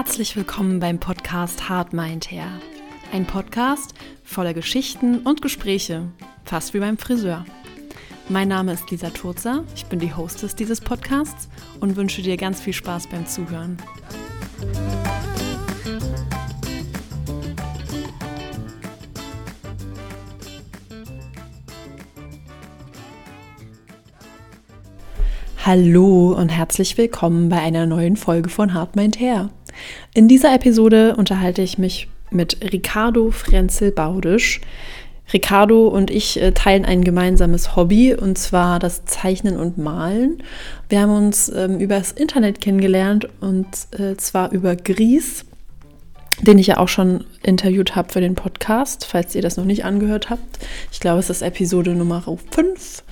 Herzlich willkommen beim Podcast Hard Mind Hair. Ein Podcast voller Geschichten und Gespräche, fast wie beim Friseur. Mein Name ist Lisa Turzer, ich bin die Hostess dieses Podcasts und wünsche dir ganz viel Spaß beim Zuhören. Hallo und herzlich willkommen bei einer neuen Folge von Hard Mind Hair. In dieser Episode unterhalte ich mich mit Ricardo Frenzel-Baudisch. Ricardo und ich äh, teilen ein gemeinsames Hobby und zwar das Zeichnen und Malen. Wir haben uns ähm, über das Internet kennengelernt und äh, zwar über Gries, den ich ja auch schon interviewt habe für den Podcast, falls ihr das noch nicht angehört habt. Ich glaube, es ist Episode Nummer 5.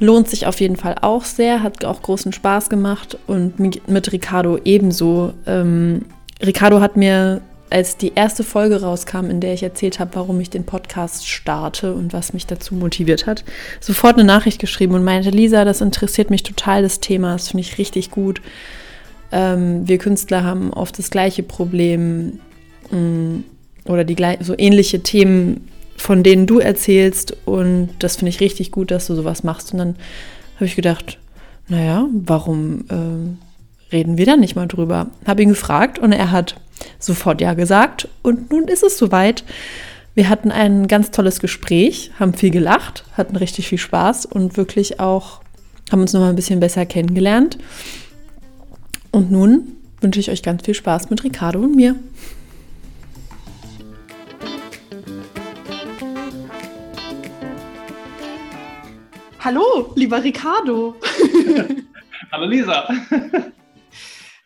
Lohnt sich auf jeden Fall auch sehr, hat auch großen Spaß gemacht und mit Ricardo ebenso. Ähm, Ricardo hat mir, als die erste Folge rauskam, in der ich erzählt habe, warum ich den Podcast starte und was mich dazu motiviert hat, sofort eine Nachricht geschrieben und meinte, Lisa, das interessiert mich total, das Thema, das finde ich richtig gut. Ähm, wir Künstler haben oft das gleiche Problem mh, mm, oder die so ähnliche Themen von denen du erzählst und das finde ich richtig gut, dass du sowas machst. Und dann habe ich gedacht, naja, warum äh, reden wir dann nicht mal drüber? Habe ihn gefragt und er hat sofort ja gesagt und nun ist es soweit. Wir hatten ein ganz tolles Gespräch, haben viel gelacht, hatten richtig viel Spaß und wirklich auch haben uns noch mal ein bisschen besser kennengelernt. Und nun wünsche ich euch ganz viel Spaß mit Ricardo und mir. Hallo, lieber Ricardo. Hallo Lisa.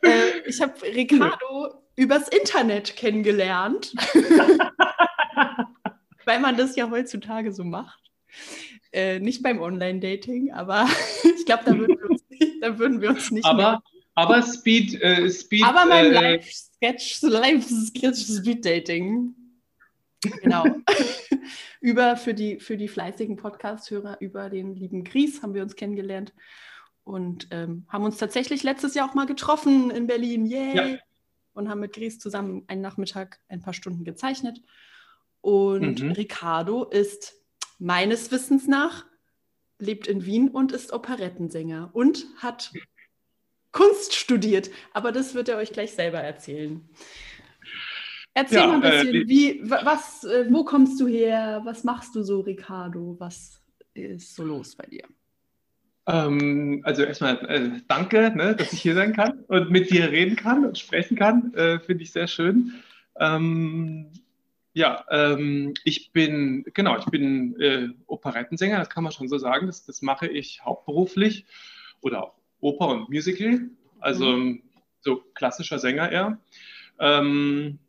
Äh, ich habe Ricardo übers Internet kennengelernt, weil man das ja heutzutage so macht. Äh, nicht beim Online-Dating, aber ich glaube, da, da, würden wir uns nicht aber, mehr... Aber Speed... Äh, Speed aber mein äh, Live-Sketch, Live-Speed-Dating. Genau. über für die, für die fleißigen Podcast-Hörer, über den lieben Gries haben wir uns kennengelernt und ähm, haben uns tatsächlich letztes Jahr auch mal getroffen in Berlin. Yay! Ja. Und haben mit Gries zusammen einen Nachmittag ein paar Stunden gezeichnet. Und mhm. Ricardo ist meines Wissens nach, lebt in Wien und ist Operettensänger und hat Kunst studiert. Aber das wird er euch gleich selber erzählen. Erzähl ja, mal ein äh, bisschen, äh, wie, was, wo kommst du her? Was machst du so, Ricardo? Was ist so los bei dir? Ähm, also erstmal äh, danke, ne, dass ich hier sein kann und mit dir reden kann und sprechen kann. Äh, Finde ich sehr schön. Ähm, ja, ähm, ich bin, genau, ich bin äh, Operettensänger, das kann man schon so sagen. Das, das mache ich hauptberuflich oder auch Oper und Musical, also mhm. so klassischer Sänger eher. Ähm,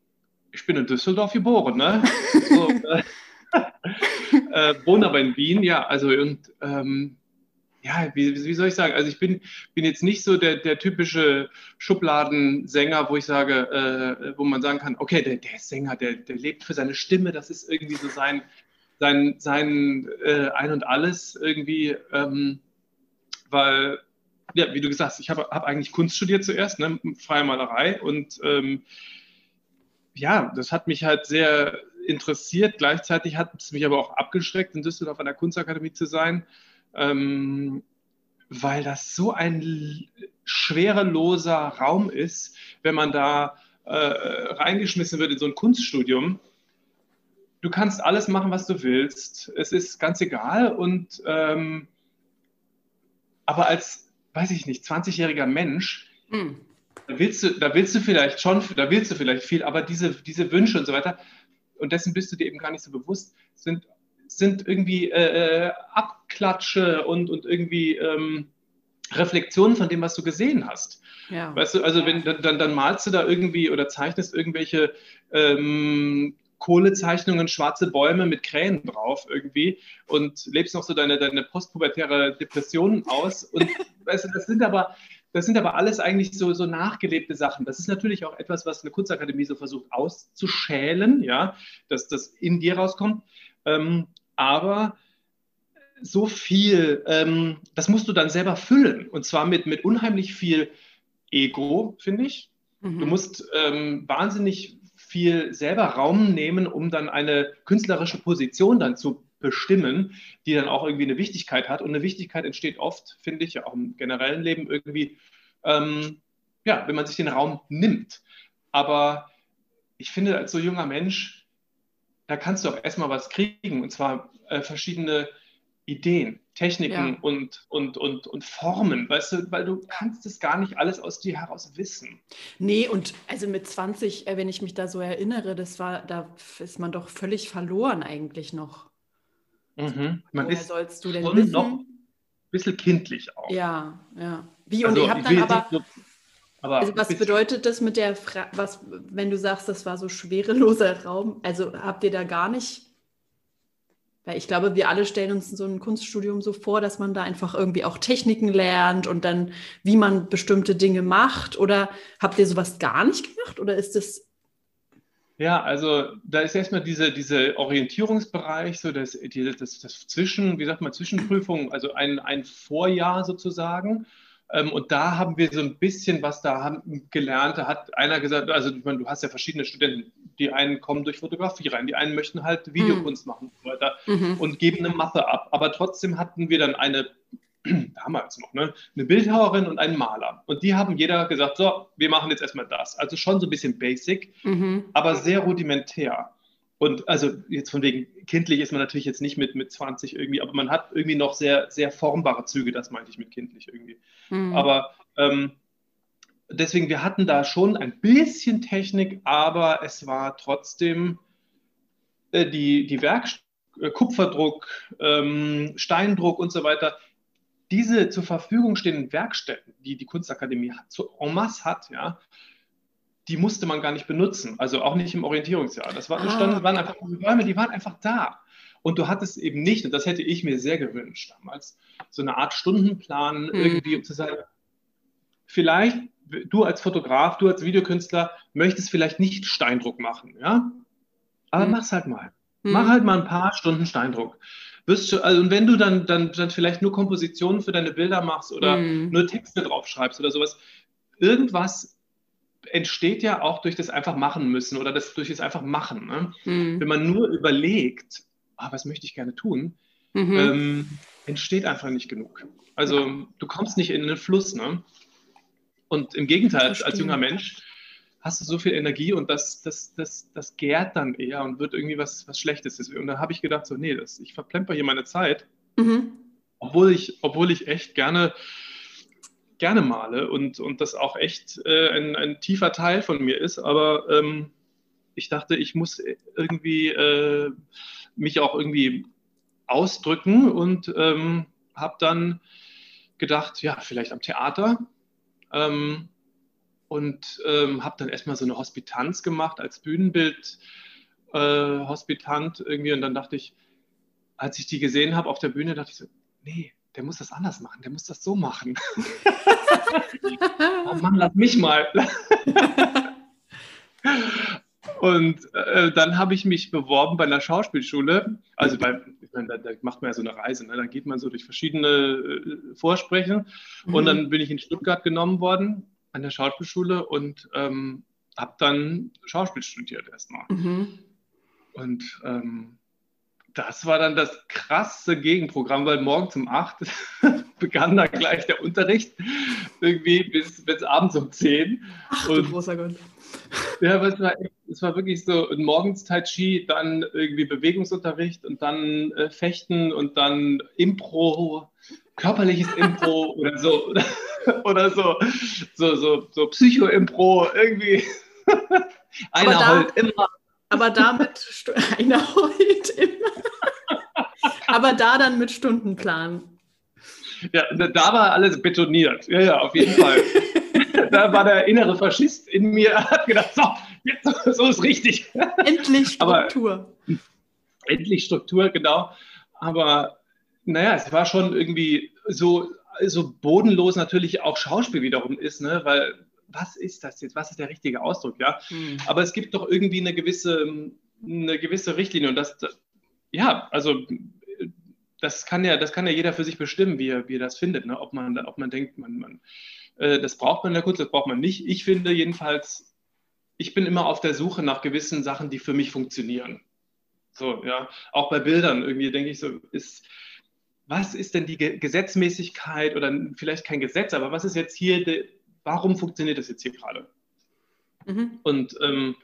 ich bin in Düsseldorf geboren, ne? So, äh, äh, wohne aber in Wien, ja, also und ähm, ja, wie, wie, soll ich sagen? Also ich bin, bin jetzt nicht so der, der typische Schubladensänger, wo ich sage, äh, wo man sagen kann, okay, der, der Sänger, der, der lebt für seine Stimme, das ist irgendwie so sein, sein, sein äh, Ein und Alles irgendwie, ähm, weil, ja, wie du gesagt hast, ich habe hab eigentlich Kunst studiert zuerst, ne, freie Malerei und ähm, ja, das hat mich halt sehr interessiert. Gleichzeitig hat es mich aber auch abgeschreckt, in Düsseldorf an der Kunstakademie zu sein, ähm, weil das so ein schwereloser Raum ist, wenn man da äh, reingeschmissen wird in so ein Kunststudium. Du kannst alles machen, was du willst. Es ist ganz egal. Und ähm, aber als, weiß ich nicht, 20-jähriger Mensch mhm da willst du, da willst du vielleicht schon, da willst du vielleicht viel, aber diese, diese Wünsche und so weiter, und dessen bist du dir eben gar nicht so bewusst, sind, sind irgendwie äh, äh, Abklatsche und, und irgendwie ähm, Reflexionen von dem, was du gesehen hast. Ja. Weißt du, also wenn dann, dann malst du da irgendwie oder zeichnest irgendwelche ähm, Kohlezeichnungen, schwarze Bäume mit Krähen drauf irgendwie und lebst noch so deine, deine postpubertäre Depression aus. Und weißt du, das sind aber, das sind aber alles eigentlich so, so nachgelebte Sachen. Das ist natürlich auch etwas, was eine Kunstakademie so versucht auszuschälen, ja, dass das in dir rauskommt. Ähm, aber so viel, ähm, das musst du dann selber füllen. Und zwar mit, mit unheimlich viel Ego, finde ich. Mhm. Du musst ähm, wahnsinnig viel selber Raum nehmen, um dann eine künstlerische Position dann zu bestimmen, die dann auch irgendwie eine Wichtigkeit hat. Und eine Wichtigkeit entsteht oft, finde ich, auch im generellen Leben irgendwie, ähm, ja, wenn man sich den Raum nimmt. Aber ich finde, als so junger Mensch, da kannst du auch erstmal was kriegen, und zwar äh, verschiedene Ideen, Techniken ja. und, und, und, und Formen, weißt du, weil du kannst es gar nicht alles aus dir heraus wissen. Nee, und also mit 20, äh, wenn ich mich da so erinnere, das war, da ist man doch völlig verloren eigentlich noch. Mhm. Man Woher ist sollst du denn wissen? noch ein bisschen kindlich auch. Ja, ja. Wie, und also, ihr habt dann aber, so, aber also was bedeutet das mit der, Fra was, wenn du sagst, das war so schwereloser Raum, also habt ihr da gar nicht weil ich glaube, wir alle stellen uns so ein Kunststudium so vor, dass man da einfach irgendwie auch Techniken lernt und dann, wie man bestimmte Dinge macht. Oder habt ihr sowas gar nicht gemacht? Oder ist das ja, also da ist erstmal diese, diese Orientierungsbereich, so das, das, das Zwischen, wie sagt man, Zwischenprüfung, also ein, ein Vorjahr sozusagen. Ähm, und da haben wir so ein bisschen was da haben gelernt. Da hat einer gesagt, also meine, du hast ja verschiedene Studenten. Die einen kommen durch Fotografie rein, die einen möchten halt Videokunst mhm. machen und so weiter mhm. und geben eine Mappe ab. Aber trotzdem hatten wir dann eine, damals noch, ne, eine Bildhauerin und einen Maler. Und die haben jeder gesagt, so, wir machen jetzt erstmal das. Also schon so ein bisschen basic, mhm. aber sehr rudimentär. Und also jetzt von wegen kindlich ist man natürlich jetzt nicht mit, mit 20 irgendwie, aber man hat irgendwie noch sehr, sehr formbare Züge, das meinte ich mit kindlich irgendwie. Mhm. Aber ähm, deswegen, wir hatten da schon ein bisschen Technik, aber es war trotzdem äh, die, die Werk äh, Kupferdruck, ähm, Steindruck und so weiter. Diese zur Verfügung stehenden Werkstätten, die die Kunstakademie hat, so en masse hat, ja, die musste man gar nicht benutzen, also auch nicht im Orientierungsjahr. Das war, ah. stand, waren einfach Räume, die waren einfach da. Und du hattest eben nicht, und das hätte ich mir sehr gewünscht damals, so eine Art Stundenplan mhm. irgendwie, um zu sagen, vielleicht du als Fotograf, du als Videokünstler möchtest vielleicht nicht Steindruck machen, ja? Aber mhm. mach's halt mal. Mhm. Mach halt mal ein paar Stunden Steindruck. Wirst du, also, und wenn du dann, dann, dann vielleicht nur Kompositionen für deine Bilder machst oder mhm. nur Texte draufschreibst oder sowas, irgendwas entsteht ja auch durch das einfach machen müssen oder das, durch das einfach machen. Ne? Mhm. Wenn man nur überlegt, ah, was möchte ich gerne tun, mhm. ähm, entsteht einfach nicht genug. Also du kommst nicht in den Fluss. Ne? Und im Gegenteil, als junger Mensch hast du so viel Energie und das, das, das, das gärt dann eher und wird irgendwie was, was Schlechtes. Und da habe ich gedacht, so, nee, das, ich verplemper hier meine Zeit. Mhm. Obwohl, ich, obwohl ich echt gerne gerne male und, und das auch echt äh, ein, ein tiefer Teil von mir ist. Aber ähm, ich dachte, ich muss irgendwie äh, mich auch irgendwie ausdrücken und ähm, habe dann gedacht, ja, vielleicht am Theater. Ähm, und ähm, habe dann erstmal so eine Hospitanz gemacht als Bühnenbild äh, Hospitant irgendwie und dann dachte ich, als ich die gesehen habe auf der Bühne, dachte ich so, nee, der muss das anders machen, der muss das so machen. oh Mann, lass mich mal. Und äh, dann habe ich mich beworben bei einer Schauspielschule. Also bei, ich meine, da, da, macht man ja so eine Reise, ne? da geht man so durch verschiedene äh, Vorsprechen. Mhm. Und dann bin ich in Stuttgart genommen worden an der Schauspielschule und ähm, habe dann Schauspiel studiert erstmal. Mhm. Und ähm, das war dann das krasse Gegenprogramm, weil morgens um 8 begann dann gleich der Unterricht, irgendwie bis, bis abends um 10. Ach, und, großer Gott. Ja, aber es war, es war wirklich so, morgens Tai Chi, dann irgendwie Bewegungsunterricht und dann äh, Fechten und dann Impro, körperliches Impro oder so, oder so, so, so, so Psycho-Impro, irgendwie. Einer da, heult immer. Aber damit, einer heult immer. aber da dann mit Stundenplan. Ja, da war alles betoniert. Ja, ja, auf jeden Fall. da war der innere Faschist in mir, hat gedacht, so, jetzt, so ist richtig. Endlich Struktur. Aber, endlich Struktur, genau. Aber naja, es war schon irgendwie so, so bodenlos natürlich auch Schauspiel wiederum ist, ne? weil was ist das jetzt? Was ist der richtige Ausdruck? Ja, hm. aber es gibt doch irgendwie eine gewisse, eine gewisse Richtlinie und das, ja, also das kann ja, das kann ja jeder für sich bestimmen, wie er, wie er das findet. Ne? Ob, man, ob man denkt, man, man Äh, das braucht man in der Kunst, das braucht man nicht. Ich finde jedenfalls, ich bin immer auf der Suche nach gewissen Sachen, die für mich funktionieren. So, ja. Auch bei Bildern irgendwie denke ich so, ist, was ist denn die Gesetzmäßigkeit oder vielleicht kein Gesetz, aber was ist jetzt hier, de, warum funktioniert das jetzt hier gerade? Mhm. Und ähm,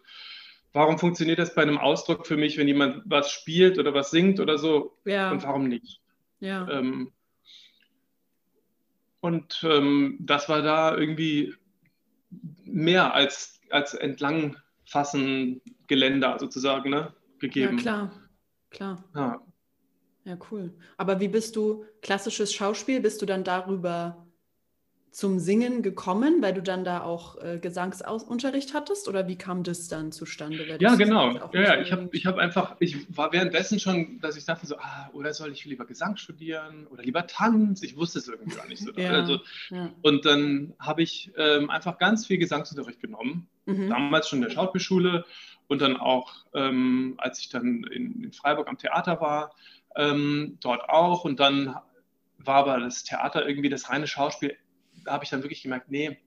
warum funktioniert das bei einem Ausdruck für mich, wenn jemand was spielt oder was singt oder so? Ja. Und warum nicht? Ja. Ähm, und ähm, das war da irgendwie mehr als, als entlangfassen Geländer sozusagen ne, gegeben. Ja, klar, klar. Ja. Ja, cool. Aber wie bist du, klassisches Schauspiel, bist du dann darüber zum Singen gekommen, weil du dann da auch äh, Gesangsunterricht hattest oder wie kam das dann zustande? Ja, genau. Ja, ja, ich habe ich hab einfach, ich war währenddessen schon, dass ich dachte so, ah, oder soll ich lieber Gesang studieren oder lieber Tanz? Ich wusste es irgendwie gar nicht so. ja, also, ja. Und dann habe ich ähm, einfach ganz viel Gesangsunterricht genommen, mhm. damals schon in der Schauspielschule und dann auch, ähm, als ich dann in, in, Freiburg am Theater war, ähm, dort auch und dann war aber das Theater irgendwie das reine Schauspiel da habe ich dann wirklich gemerkt, nee,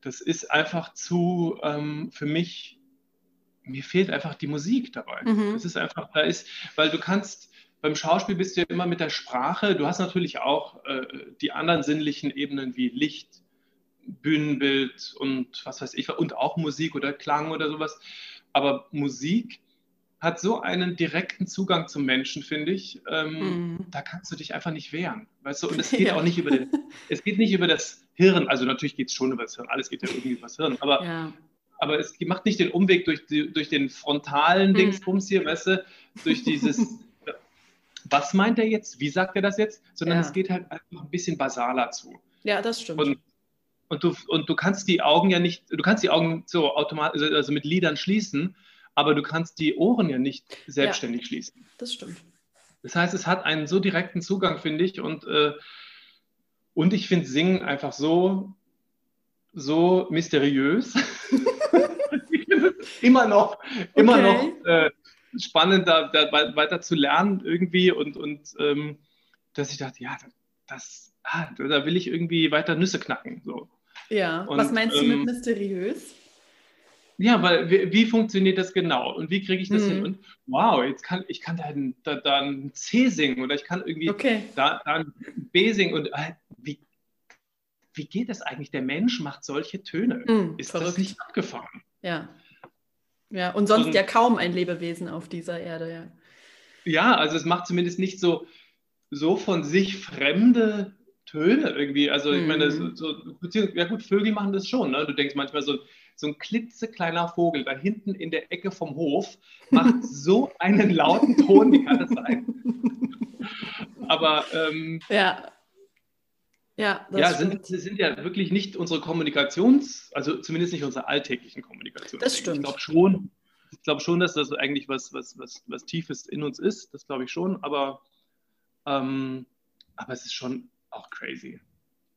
das ist einfach zu, ähm, für mich, mir fehlt einfach die Musik dabei. Mhm. Das ist einfach, da ist, weil du kannst, beim Schauspiel bist du ja immer mit der Sprache, du hast natürlich auch äh, die anderen sinnlichen Ebenen wie Licht, Bühnenbild und was weiß ich, und auch Musik oder Klang oder sowas. Aber Musik hat so einen direkten Zugang zum Menschen, finde ich. Ähm, mm. Da kannst du dich einfach nicht wehren. Weißt du, und es geht ja. auch nicht über den, es geht nicht über das Hirn, also natürlich geht es schon über das Hirn, alles geht ja irgendwie über das Hirn, aber, ja. aber es macht nicht den Umweg durch, die, durch den frontalen mm. Dingsbums hier, weißt du, durch dieses, was meint er jetzt, wie sagt er das jetzt, sondern ja. es geht halt einfach ein bisschen basaler zu. Ja, das stimmt. Und, und du, und du kannst die Augen ja nicht, du kannst die Augen so automatisch, also mit Lidern schließen, aber du kannst die Ohren ja nicht selbstständig ja, schließen. Das stimmt. Das heißt, es hat einen so direkten Zugang, finde ich, und, äh, und ich finde Singen einfach so, so mysteriös. immer noch, immer okay. noch äh, spannend, da, da, weiter zu lernen irgendwie und, und ähm, dass ich dachte, ja, das, ah, da will ich irgendwie weiter Nüsse knacken. So. Ja, und, was meinst du ähm, mit mysteriös? Ja, weil wie, wie, funktioniert das genau und wie kriege ich das mhm. hin? Und wow, jetzt kann ich kann da ein, da, da ein C singen oder ich kann irgendwie okay. da, da ein B singen und äh, wie, wie geht das eigentlich? Der Mensch macht solche Töne. Mhm, Ist verrückt. das nicht abgefahren? Ja. Ja, und sonst und, ja kaum ein Lebewesen auf dieser Erde, ja. Ja, also es macht zumindest nicht so, so von sich fremde Töne irgendwie. Also ich meine, so, mhm. so, ja gut, Vögel machen das schon. Ne? Du denkst manchmal so, so ein klitzekleiner Vogel da hinten in der Ecke vom Hof macht so einen lauten Ton, wie kann das sein? Aber ähm, ja. Ja, ja sind, sind ja wirklich nicht unsere Kommunikations-, also zumindest nicht unsere alltäglichen Kommunikation. Das stimmt. Ich glaube schon, ich glaube schon, dass das eigentlich was, was, was, was Tiefes in uns ist. Das glaube ich schon, aber, ähm, aber es ist schon auch crazy.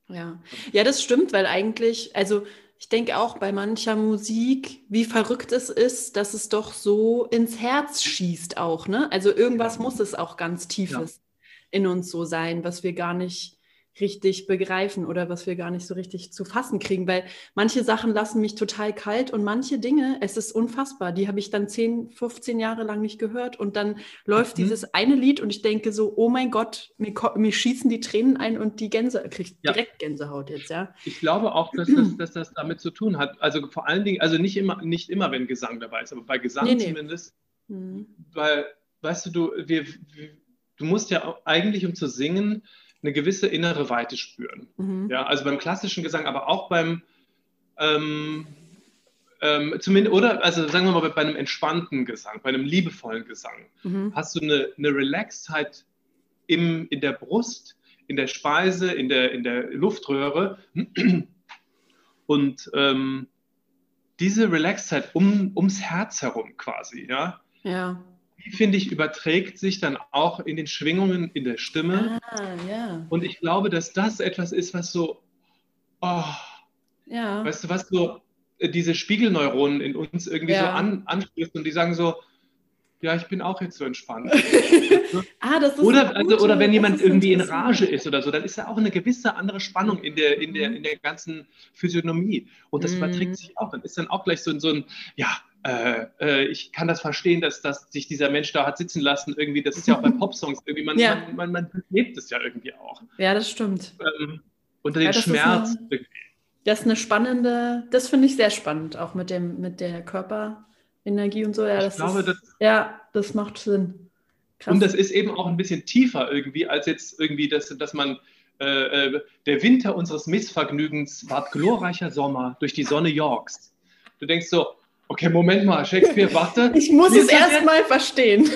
Ja. ja, das stimmt, weil eigentlich, also ich denke auch bei mancher Musik, wie verrückt es ist, dass es doch so ins Herz schießt auch, ne? Also irgendwas muss es auch ganz Tiefes ja. in uns so sein, was wir gar nicht richtig begreifen oder was wir gar nicht so richtig zu fassen kriegen, weil manche Sachen lassen mich total kalt und manche Dinge, es ist unfassbar, die habe ich dann 10, 15 Jahre lang nicht gehört und dann läuft mhm. dieses eine Lied und ich denke so, oh mein Gott, mir, mir schießen die Tränen ein und die Gänse, kriegt ja. direkt Gänsehaut jetzt, ja. Ich glaube auch, dass das, dass das damit zu tun hat, also vor allen Dingen, also nicht immer, nicht immer, wenn Gesang dabei ist, aber bei Gesang nee, nee. zumindest, mhm. weil, weißt du, du, wir, wir, du musst ja eigentlich, um zu singen, eine gewisse innere Weite spüren. Mhm. Ja, also beim klassischen Gesang, aber auch beim ähm, ähm, zumindest, oder also sagen wir mal bei einem entspannten Gesang, bei einem liebevollen Gesang, mhm. hast du eine, eine Relaxedheit im, in der Brust, in der Speise, in der, in der Luftröhre. Und ähm, diese Relaxedheit um, ums Herz herum quasi, ja. Ja die, finde ich, überträgt sich dann auch in den Schwingungen in der Stimme. Ah, ja. Und ich glaube, dass das etwas ist, was so, oh, ja. weißt du, was so äh, diese Spiegelneuronen in uns irgendwie ja. so an, anstößt und die sagen so, ja, ich bin auch jetzt so entspannt. ah, das ist oder, also, oder wenn jemand irgendwie in Rage ist oder so, dann ist da auch eine gewisse andere Spannung in der, in der, mhm. in der ganzen Physiognomie. Und das mhm. überträgt sich auch. Dann ist dann auch gleich so, so ein, ja, äh, äh, ich kann das verstehen, dass, dass sich dieser Mensch da hat sitzen lassen. Irgendwie, das ist ja auch bei Popsongs irgendwie, man, ja. man, man, man lebt es ja irgendwie auch. Ja, das stimmt. Ähm, unter dem ja, Schmerz. Ist eine, das ist eine spannende, das finde ich sehr spannend, auch mit dem, mit der Körper. Energie und so. Ja, das, glaube, ist, das, ja, das macht Sinn. Krass. Und das ist eben auch ein bisschen tiefer irgendwie, als jetzt irgendwie, dass, dass man äh, äh, der Winter unseres Missvergnügens ward glorreicher Sommer durch die Sonne Yorks. Du denkst so, okay, Moment mal, Shakespeare, warte. Ich muss es erst mal verstehen.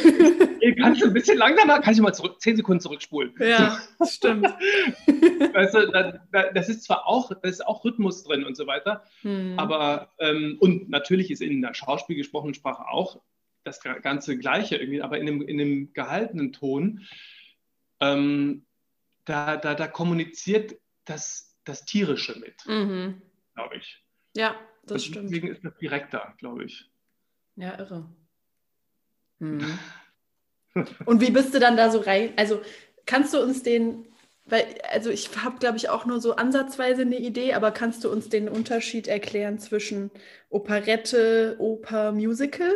Kannst du ein bisschen langsamer? Kann ich mal zurück, zehn Sekunden zurückspulen? Ja, das stimmt. Weißt du, da, da, das ist zwar auch, da ist auch Rhythmus drin und so weiter, hm. aber ähm, und natürlich ist in der Schauspiel gesprochenen Sprache auch das ganze Gleiche irgendwie, aber in einem, in einem gehaltenen Ton, ähm, da, da, da kommuniziert das, das Tierische mit, mhm. glaube ich. Ja, das und stimmt. Deswegen ist das direkter, glaube ich. Ja, irre. Hm. Und wie bist du dann da so rein? Also kannst du uns den, weil, also ich habe, glaube ich, auch nur so ansatzweise eine Idee, aber kannst du uns den Unterschied erklären zwischen Operette, Oper, Musical?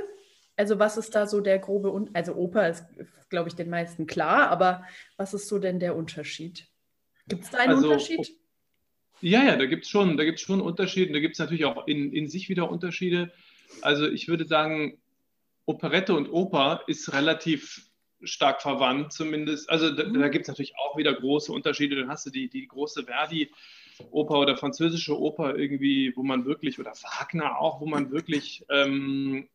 Also was ist da so der grobe, Un also Oper ist, glaube ich, den meisten klar, aber was ist so denn der Unterschied? Gibt es da einen also, Unterschied? Ja, ja, da gibt es schon, da gibt's schon Unterschiede. Da gibt es natürlich auch in, in sich wieder Unterschiede. Also ich würde sagen, Operette und Oper ist relativ stark verwandt zumindest. Also da, mhm. da gibt es natürlich auch wieder große Unterschiede. Dann hast du die, die große Verdi-Oper oder französische Oper irgendwie, wo man wirklich, oder Wagner auch, wo man wirklich ähm,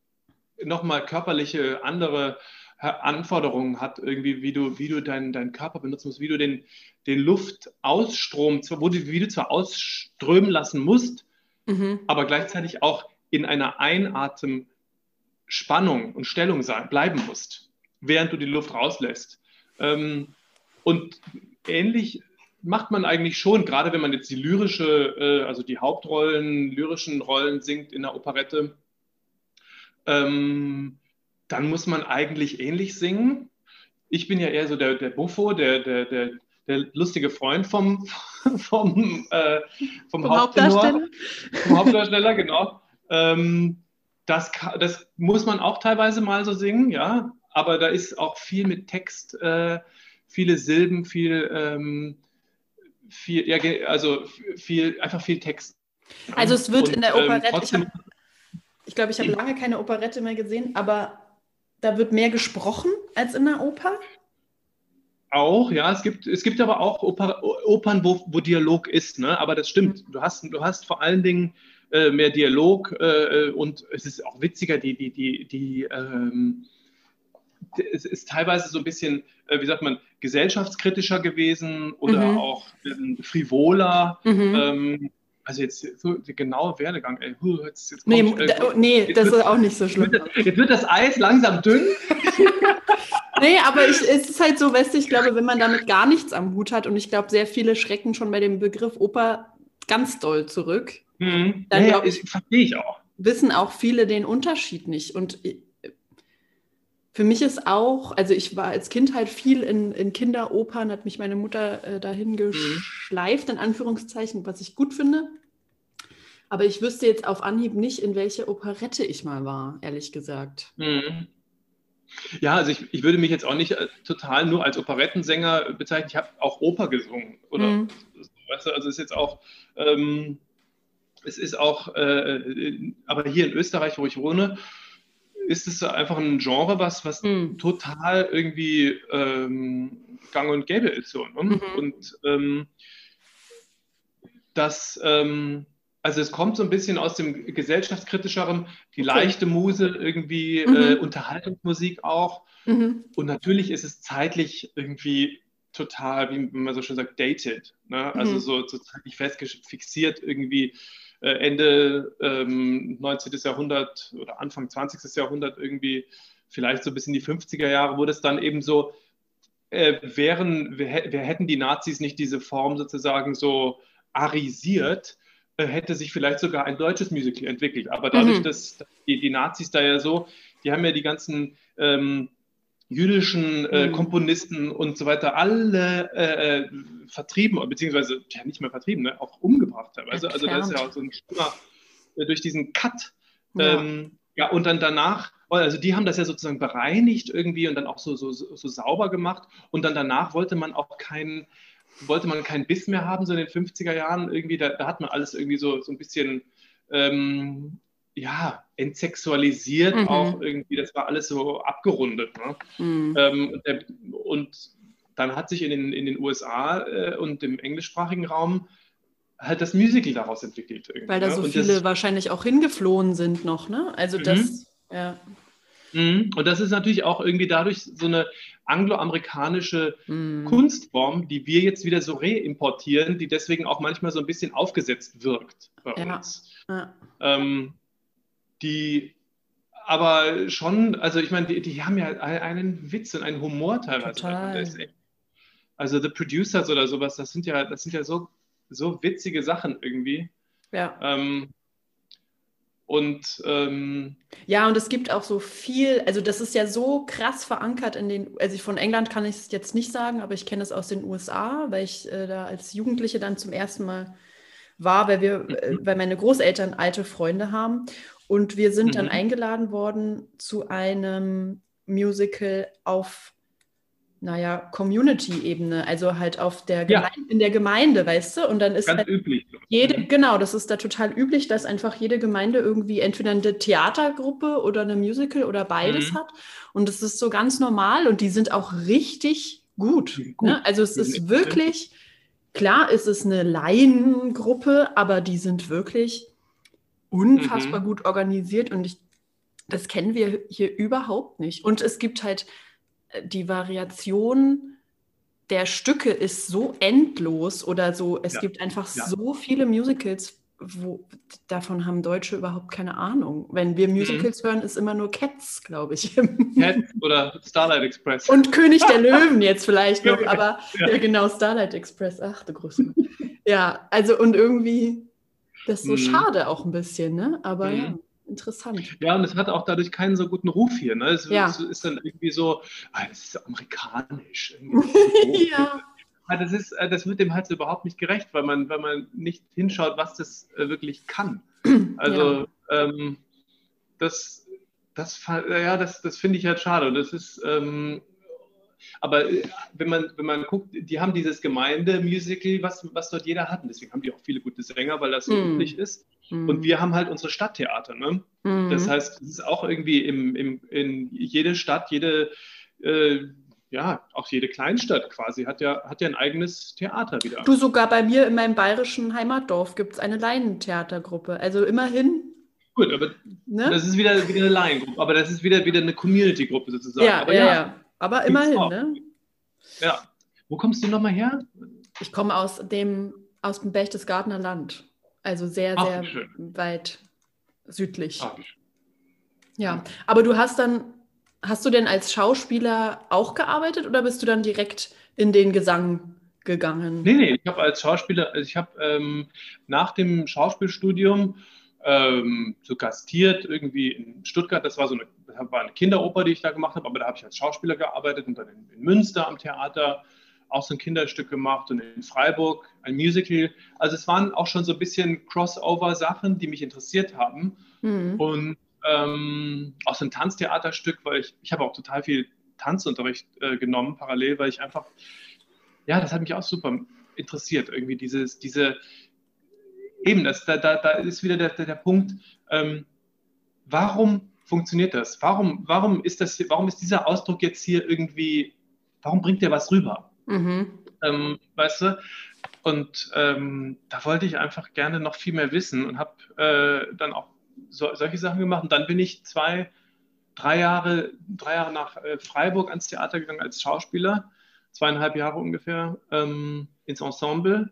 nochmal körperliche andere Anforderungen hat, irgendwie, wie du, wie du deinen dein Körper benutzen musst, wie du den, den Luftausstrom, wo du, wie du zwar ausströmen lassen musst, mhm. aber gleichzeitig auch in einer Einatemspannung und Stellung sein, bleiben musst, während du die Luft rauslässt. Ähm, und ähnlich macht man eigentlich schon, gerade wenn man jetzt die lyrische, äh, also die Hauptrollen, lyrischen Rollen singt in der Operette, ähm, dann muss man eigentlich ähnlich singen. Ich bin ja eher so der, der Buffo, der, der, der, der lustige Freund vom, vom, äh, vom, vom Hauptdarsteller. Vom Hauptdarsteller, genau. Ähm, das, das muss man auch teilweise mal so singen, ja. Aber da ist auch viel mit Text, äh, viele Silben, viel, ähm, viel, ja, also viel, einfach viel Text. Also es wird Und, in der Operette, ähm, ich, ich glaube, ich habe lange keine Operette mehr gesehen, aber da wird mehr gesprochen als in der Oper? Auch, ja. Es gibt, es gibt aber auch Oper, Opern, wo, wo Dialog ist, ne? aber das stimmt. Mhm. Du hast, du hast vor allen Dingen äh, mehr Dialog äh, und es ist auch witziger, die, die, die, die ähm, es ist teilweise so ein bisschen, äh, wie sagt man, gesellschaftskritischer gewesen oder mhm. auch ähm, frivoler. Mhm. Ähm, also jetzt so der genaue Werdegang, ey, jetzt, jetzt nee, ich, äh, nee das wird, ist auch nicht so schlimm. Jetzt wird, jetzt wird das Eis langsam dünn. nee, aber ich, es ist halt so, weißt du, ich glaube, wenn man damit gar nichts am Hut hat und ich glaube, sehr viele schrecken schon bei dem Begriff Oper ganz doll zurück. Mhm. Dann ja, ich, verstehe ich auch. Wissen auch viele den Unterschied nicht. Und für mich ist auch, also ich war als Kind halt viel in, in Kinderopern, hat mich meine Mutter äh, dahin mhm. geschleift, in Anführungszeichen, was ich gut finde. Aber ich wüsste jetzt auf Anhieb nicht, in welche Operette ich mal war, ehrlich gesagt. Mhm. Ja, also ich, ich würde mich jetzt auch nicht äh, total nur als Operettensänger bezeichnen. Ich habe auch Oper gesungen. Oder, mhm. weißt du, also es ist jetzt auch, ähm, es ist auch, äh, aber hier in Österreich, wo ich wohne, ist es einfach ein Genre, was, was mhm. total irgendwie ähm, gang und gäbe ist. So, ne? mhm. Und ähm, das, ähm, also es kommt so ein bisschen aus dem gesellschaftskritischeren, die okay. leichte Muse, irgendwie mhm. äh, Unterhaltungsmusik auch. Mhm. Und natürlich ist es zeitlich irgendwie total, wie man so schön sagt, dated. Ne? Also mhm. so, so zeitlich fest fixiert irgendwie Ende ähm, 19. Jahrhundert oder Anfang 20. Jahrhundert irgendwie, vielleicht so bis in die 50er Jahre, wurde es dann eben so, äh, wären, wir, wir, hätten die Nazis nicht diese Form sozusagen so arisiert, äh, hätte sich vielleicht sogar ein deutsches Musical entwickelt. Aber dadurch, mhm. dass die, die, Nazis da ja so, die haben ja die ganzen ähm, jüdischen äh, mhm. Komponisten und so weiter alle äh, äh, vertrieben, beziehungsweise ja nicht mehr vertrieben, ne, auch umgebracht teilweise. Also da ist ja auch so ein Schimmer äh, durch diesen Cut. Ja. Ähm, ja, und dann danach, also die haben das ja sozusagen bereinigt irgendwie und dann auch so, so, so sauber gemacht. Und dann danach wollte man auch keinen, wollte man keinen Biss mehr haben, so in den 50er Jahren irgendwie. Da, da hat man alles irgendwie so, so ein bisschen ähm, ja, entsexualisiert mhm. auch irgendwie, das war alles so abgerundet. Ne? Mhm. Ähm, und, der, und, dann hat sich in den, in den USA äh, und im englischsprachigen Raum halt das Musical daraus entwickelt. Weil da ne? so und viele das, wahrscheinlich auch hingeflohen sind noch, ne? Also das, mhm. ja. Mhm. Und das ist natürlich auch irgendwie dadurch so eine angloamerikanische mhm. Kunstform, die wir jetzt wieder so reimportieren, die deswegen auch manchmal so ein bisschen aufgesetzt wirkt bei ja. uns. Ja. Ähm, die aber schon, also ich meine, die, die, haben ja einen Witz und einen Humor teilweise. Total. Also The Producers oder sowas, das sind ja, das sind ja so, so witzige Sachen irgendwie. Ja. Ähm, und ähm, ja, und es gibt auch so viel, also das ist ja so krass verankert in den, also von England kann ich es jetzt nicht sagen, aber ich kenne es aus den USA, weil ich äh, da als Jugendliche dann zum ersten Mal war, weil wir, äh, mhm. weil meine Großeltern alte Freunde haben. Und wir sind mhm. dann eingeladen worden zu einem Musical auf, naja, Community-Ebene, also halt auf der ja. in der Gemeinde, weißt du? Und dann ist Ganz halt üblich. Jede, mhm. genau, das ist da total üblich, dass einfach jede Gemeinde irgendwie entweder eine Theatergruppe oder eine Musical oder beides mhm. hat. Und das ist so ganz normal und die sind auch richtig gut. gut. Ne? Also es ist wirklich, klar ist es eine Laiengruppe, aber die sind wirklich unfassbar mhm. gut organisiert und ich, das kennen wir hier überhaupt nicht. Und es gibt halt die Variation der Stücke ist so endlos oder so, es ja. gibt einfach ja. so viele Musicals, wo davon haben Deutsche überhaupt keine Ahnung. Wenn wir mhm. Musicals mhm. hören, ist immer nur Cats, glaube ich. Cats oder Starlight Express. Und König der Löwen jetzt vielleicht noch, aber ja. ja genau, Starlight Express, ach du Grüße. ja, also und irgendwie das ist so mhm. schade auch ein bisschen, ne? Aber mhm. ja, interessant. Ja, und es hat auch dadurch keinen so guten Ruf hier. Ne? Es, ja. es ist dann irgendwie so, ah, es ist amerikanisch. ja. ja. Das, ist, äh, das wird dem halt so überhaupt nicht gerecht, weil man, weil man nicht hinschaut, was das äh, wirklich kann. Also ja. ähm, das, das, ja, das, das finde ich halt schade. Und das ist, ähm, aber äh, wenn man, wenn man guckt, die haben dieses Gemeindemusical, was, was dort jeder hat. Und deswegen haben die auch viele gute Sänger, weil das so mm. üblich ist. Mm. Und wir haben halt unsere Stadttheater. Ne? Mm. Das heißt, es ist auch irgendwie im, im, in jede Stadt, jede, äh, ja, auch jede Kleinstadt quasi hat ja, hat ja ein eigenes Theater wieder. Du, sogar bei mir in meinem bayerischen Heimatdorf gibt es eine Laientheatergruppe. Also immerhin Gut, aber ne? das ist wieder, wieder eine Laiengruppe, aber das ist wieder, wieder eine Community-Gruppe sozusagen. Ja, aber ja, ja. Aber immerhin, ne? Ja. Wo kommst du nochmal her? Ich komme aus dem, aus dem Berchtesgadener Land. Also sehr, Ach, sehr schön. weit südlich. Ach, ja, aber du hast dann, hast du denn als Schauspieler auch gearbeitet oder bist du dann direkt in den Gesang gegangen? Nee, nee, ich habe als Schauspieler, also ich habe ähm, nach dem Schauspielstudium ähm, so gastiert irgendwie in Stuttgart. Das war so eine, das war eine Kinderoper, die ich da gemacht habe, aber da habe ich als Schauspieler gearbeitet und dann in, in, Münster am Theater auch so ein Kinderstück gemacht und in Freiburg ein Musical. Also es waren auch schon so ein bisschen Crossover-Sachen, die mich interessiert haben. Mhm. Und ähm, auch so ein Tanztheaterstück, weil ich, ich habe auch total viel Tanzunterricht äh, genommen parallel, weil ich einfach, ja, das hat mich auch super interessiert, irgendwie dieses, diese, eben, das, da, da, da ist wieder der, der, der Punkt, ähm, warum funktioniert das? Warum, warum, ist das warum ist dieser Ausdruck jetzt hier irgendwie, warum bringt der was rüber? Mhm. Ähm, weißt du? Und ähm, da wollte ich einfach gerne noch viel mehr wissen und habe äh, dann auch so, solche Sachen gemacht. Und dann bin ich zwei, drei Jahre, drei Jahre nach äh, Freiburg ans Theater gegangen als Schauspieler, zweieinhalb Jahre ungefähr ähm, ins Ensemble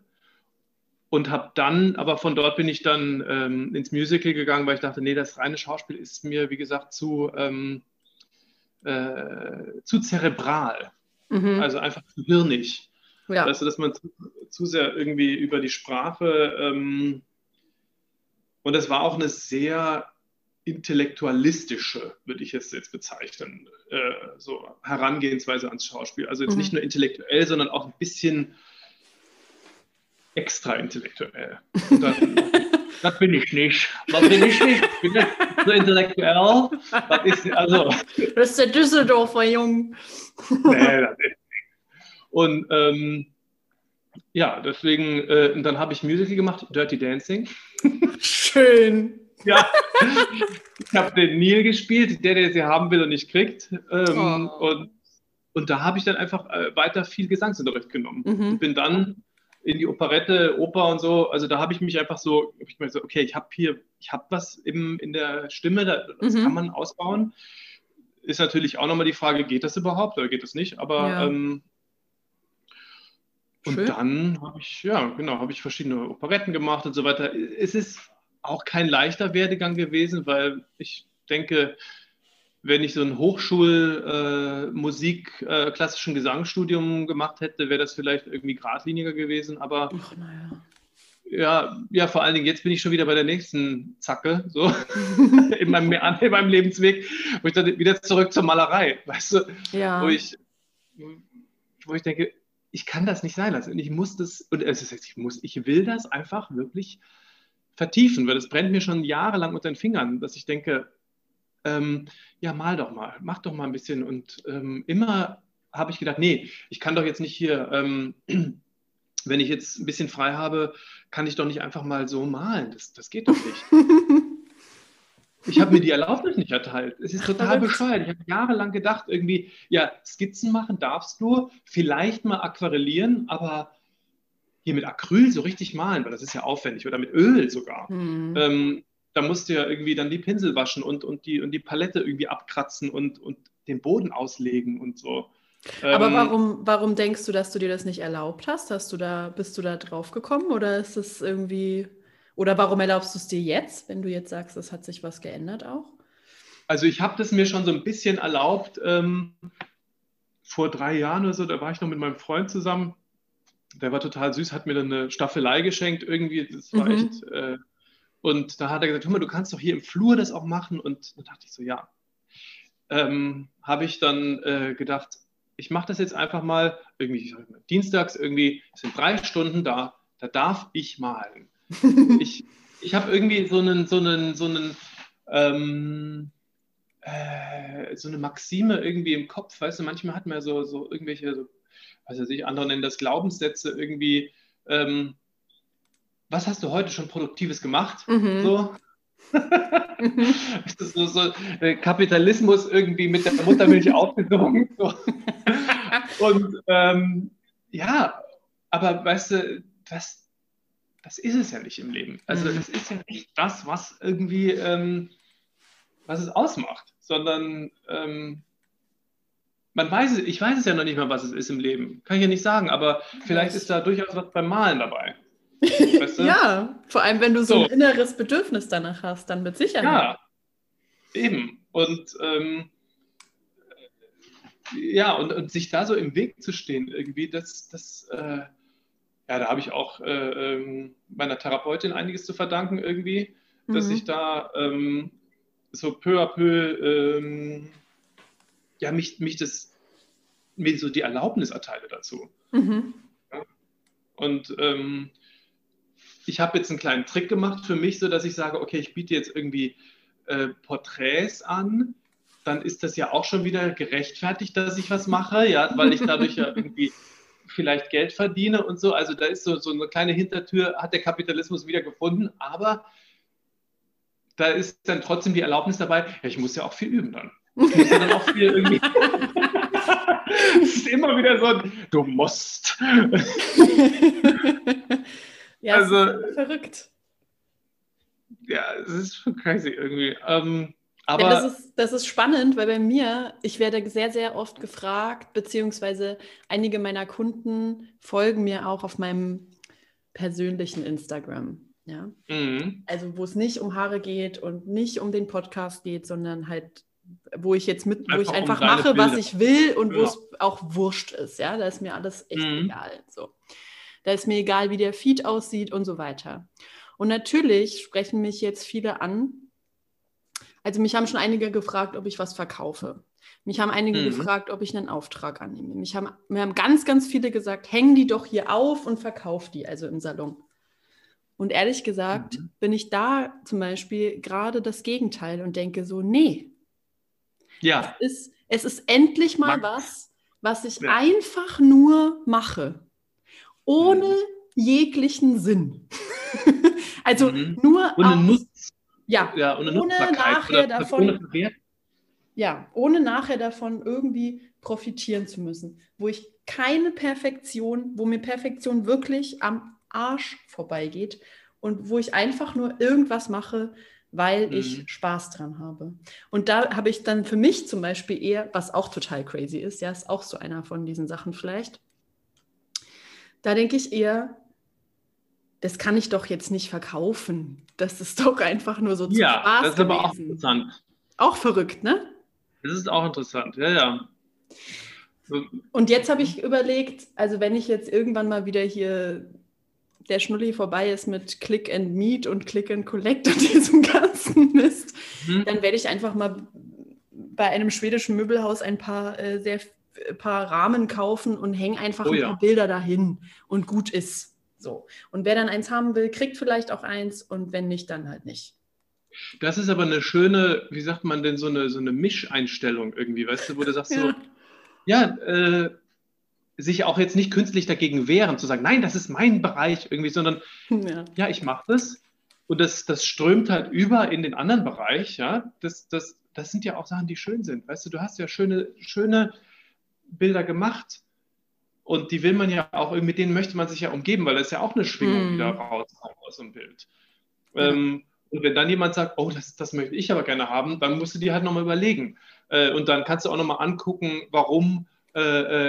und habe dann, aber von dort bin ich dann ähm, ins Musical gegangen, weil ich dachte, nee, das reine Schauspiel ist mir, wie gesagt, zu, ähm, äh, zu zerebral. Mhm. Also einfach zu hirnig. Ja. Also, dass man zu, zu, sehr irgendwie über die Sprache ähm, Und das war auch eine sehr intellektualistische, würde ich es jetzt bezeichnen, äh, so Herangehensweise ans Schauspiel. Also jetzt mhm. nicht nur intellektuell, sondern auch ein bisschen extra intellektuell. Dann, das bin ich nicht. Das bin ich nicht. Ich bin nicht so intellektuell. Das ist, also, das ist der Düsseldorfer Jung. nee, das ist Und ähm, ja, deswegen, äh, dann habe ich Musical gemacht, Dirty Dancing. Schön. ja, ich habe den Neil gespielt, der, der sie haben will und nicht kriegt. Ähm, oh. und, und da habe ich dann einfach äh, weiter viel Gesangsunterricht genommen. Mhm. Und bin dann in die Operette, Oper und so. Also da habe ich mich einfach so, ich mir so, okay, ich habe hier, ich habe was im, in der Stimme, das mhm. kann man ausbauen. Ist natürlich auch nochmal die Frage, geht das überhaupt oder geht das nicht? Aber ja. ähm, und dann habe ich, ja, genau, habe ich verschiedene Operetten gemacht und so weiter. Es ist auch kein leichter Werdegang gewesen, weil ich denke, wenn ich so ein Hochschulmusik, äh, äh, klassischen Gesangsstudium gemacht hätte, wäre das vielleicht irgendwie geradliniger gewesen. Aber Ach, ja. ja. ja, vor allen Dingen jetzt bin ich schon wieder bei der nächsten Zacke, so in, meinem, in meinem Lebensweg, wo ich dann wieder zurück zur Malerei, weißt du, ja. wo ich, wo ich denke, ich kann das nicht sein lassen. Und ich muss das, und es ist, ich muss, ich will das einfach wirklich vertiefen, weil es brennt mir schon jahrelang unter den Fingern, dass ich denke, ähm, ja, mal doch mal, mach doch mal ein bisschen. Und ähm, immer habe ich gedacht, nee, ich kann doch jetzt nicht hier, ähm, wenn ich jetzt ein bisschen frei habe, kann ich doch nicht einfach mal so malen. Das, das geht doch nicht. Ich habe mir die Erlaubnis nicht erteilt. Es ist total bescheuert. Ich habe jahrelang gedacht, irgendwie, ja, Skizzen machen darfst du, vielleicht mal aquarellieren, aber hier mit Acryl so richtig malen, weil das ist ja aufwendig, oder mit Öl sogar. Mhm. Ähm, da musst du ja irgendwie dann die Pinsel waschen und, und, die, und die Palette irgendwie abkratzen und, und den Boden auslegen und so. Aber ähm, warum, warum denkst du, dass du dir das nicht erlaubt hast? Hast du da, bist du da drauf gekommen oder ist es irgendwie, oder warum erlaubst du es dir jetzt, wenn du jetzt sagst, es hat sich was geändert auch? Also ich habe das mir schon so ein bisschen erlaubt, ähm, vor drei Jahren oder so, da war ich noch mit meinem Freund zusammen der war total süß, hat mir dann eine Staffelei geschenkt irgendwie. Das war mhm. echt. Äh, und da hat er gesagt: Hör mal, du kannst doch hier im Flur das auch machen. Und da dachte ich so: Ja. Ähm, Habe ich dann äh, gedacht, ich mache das jetzt einfach mal irgendwie dienstags irgendwie, es sind drei Stunden da, da darf ich malen. ich ich habe irgendwie so einen, so einen, so einen, ähm, äh, so eine Maxime irgendwie im Kopf, weißt du, manchmal hat man ja so, so irgendwelche so was weiß ich, andere nennen das Glaubenssätze irgendwie. Ähm, was hast du heute schon Produktives gemacht? Mhm. So. mhm. so, so äh, Kapitalismus irgendwie mit der Muttermilch aufgesogen. So. Und ähm, ja, aber weißt du, das, das ist es ja nicht im Leben. Also mhm. das ist ja nicht das, was irgendwie, ähm, was es ausmacht, sondern ähm, man weiß es, ich weiß es ja noch nicht mal, was es ist im Leben. Kann ich ja nicht sagen, aber vielleicht ist da durchaus was beim Malen dabei. Weißt du? ja, vor allem wenn du so, so, ein inneres Bedürfnis danach hast, dann mit Sicherheit. Ja, eben. Und ähm, ja, und, und, sich da so im Weg zu stehen, irgendwie, das, das äh, ja, da habe ich auch äh, ähm, meiner Therapeutin einiges zu verdanken, irgendwie, dass mhm. ich da ähm, so peu à peu ähm, ja, mich, mich das, mir so die Erlaubnis erteile dazu. Mhm. Ja? Und ähm, ich habe jetzt einen kleinen Trick gemacht für mich, so dass ich sage, okay, ich biete jetzt irgendwie äh, Porträts an, dann ist das ja auch schon wieder gerechtfertigt, dass ich was mache, ja, weil ich dadurch ja irgendwie vielleicht Geld verdiene und so. Also da ist so, so eine kleine Hintertür, hat der Kapitalismus wieder gefunden, aber da ist dann trotzdem die Erlaubnis dabei, ja, ich muss ja auch viel üben dann. Ich muss ja dann auch viel irgendwie. es ist immer wieder so, du musst. ja, also, verrückt. Ja, es ist schon crazy irgendwie. Ähm, aber ja, das, ist, das ist spannend, weil bei mir, ich werde sehr, sehr oft gefragt, beziehungsweise einige meiner Kunden folgen mir auch auf meinem persönlichen Instagram. Ja? Mhm. Also wo es nicht um Haare geht und nicht um den Podcast geht, sondern halt wo ich jetzt mit, wo ich einfach um mache, was ich will und ja. wo es auch wurscht ist. Ja, da ist mir alles echt mhm. egal. So. Da ist mir egal, wie der Feed aussieht und so weiter. Und natürlich sprechen mich jetzt viele an. Also mich haben schon einige gefragt, ob ich was verkaufe. Mich haben einige mhm. gefragt, ob ich einen Auftrag annehme. Mich haben, mir haben ganz, ganz viele gesagt, häng die doch hier auf und verkauf die, also im Salon. Und ehrlich gesagt mhm. bin ich da zum Beispiel gerade das Gegenteil und denke so, nee. Ja. Es ist, es ist endlich mal Mag was, was ich ja. einfach nur mache. Ohne mhm. jeglichen Sinn. also mhm. nur ohne Nutz. Ja, ja ohne, ohne nachher davon. Ohne ja, ohne nachher davon irgendwie profitieren zu müssen, wo ich keine Perfektion, wo mir Perfektion wirklich am Arsch vorbeigeht und wo ich einfach nur irgendwas mache, weil mhm. ich Spaß dran habe. Und da habe ich dann für mich zum Beispiel eher, was auch total crazy ist, ja, ist auch so einer von diesen Sachen vielleicht. Da denke ich eher, das kann ich doch jetzt nicht verkaufen. Das ist doch einfach nur so zum ja, Spaß das ist gewesen. aber auch interessant. Auch verrückt, ne? Das ist auch interessant, ja, ja. Und jetzt habe ich überlegt, also wenn ich jetzt irgendwann mal wieder hier der Schnulli vorbei ist mit Click and Meet und Click and Collect und diesem ganzen Mist, mhm. dann werde ich einfach mal bei einem schwedischen Möbelhaus ein paar äh, sehr paar Rahmen kaufen und hänge einfach oh, ein paar ja. Bilder dahin und gut ist. So. Und wer dann eins haben will, kriegt vielleicht auch eins und wenn nicht, dann halt nicht. Das ist aber eine schöne, wie sagt man denn, so eine, so eine Mischeinstellung irgendwie, weißt du, wo du sagst ja. so, ja, äh, sich auch jetzt nicht künstlich dagegen wehren, zu sagen, nein, das ist mein Bereich irgendwie, sondern ja, ja ich mache das und das, das strömt halt über in den anderen Bereich, ja, das, das, das sind ja auch Sachen, die schön sind, weißt du, du hast ja schöne, schöne Bilder gemacht und die will man ja auch, mit denen möchte man sich ja umgeben, weil das ist ja auch eine Schwingung, die da mhm. rauskommt aus dem Bild. Ähm, und wenn dann jemand sagt, oh, das, das möchte ich aber gerne haben, dann musst du dir halt nochmal überlegen. Äh, und dann kannst du auch nochmal angucken, warum äh,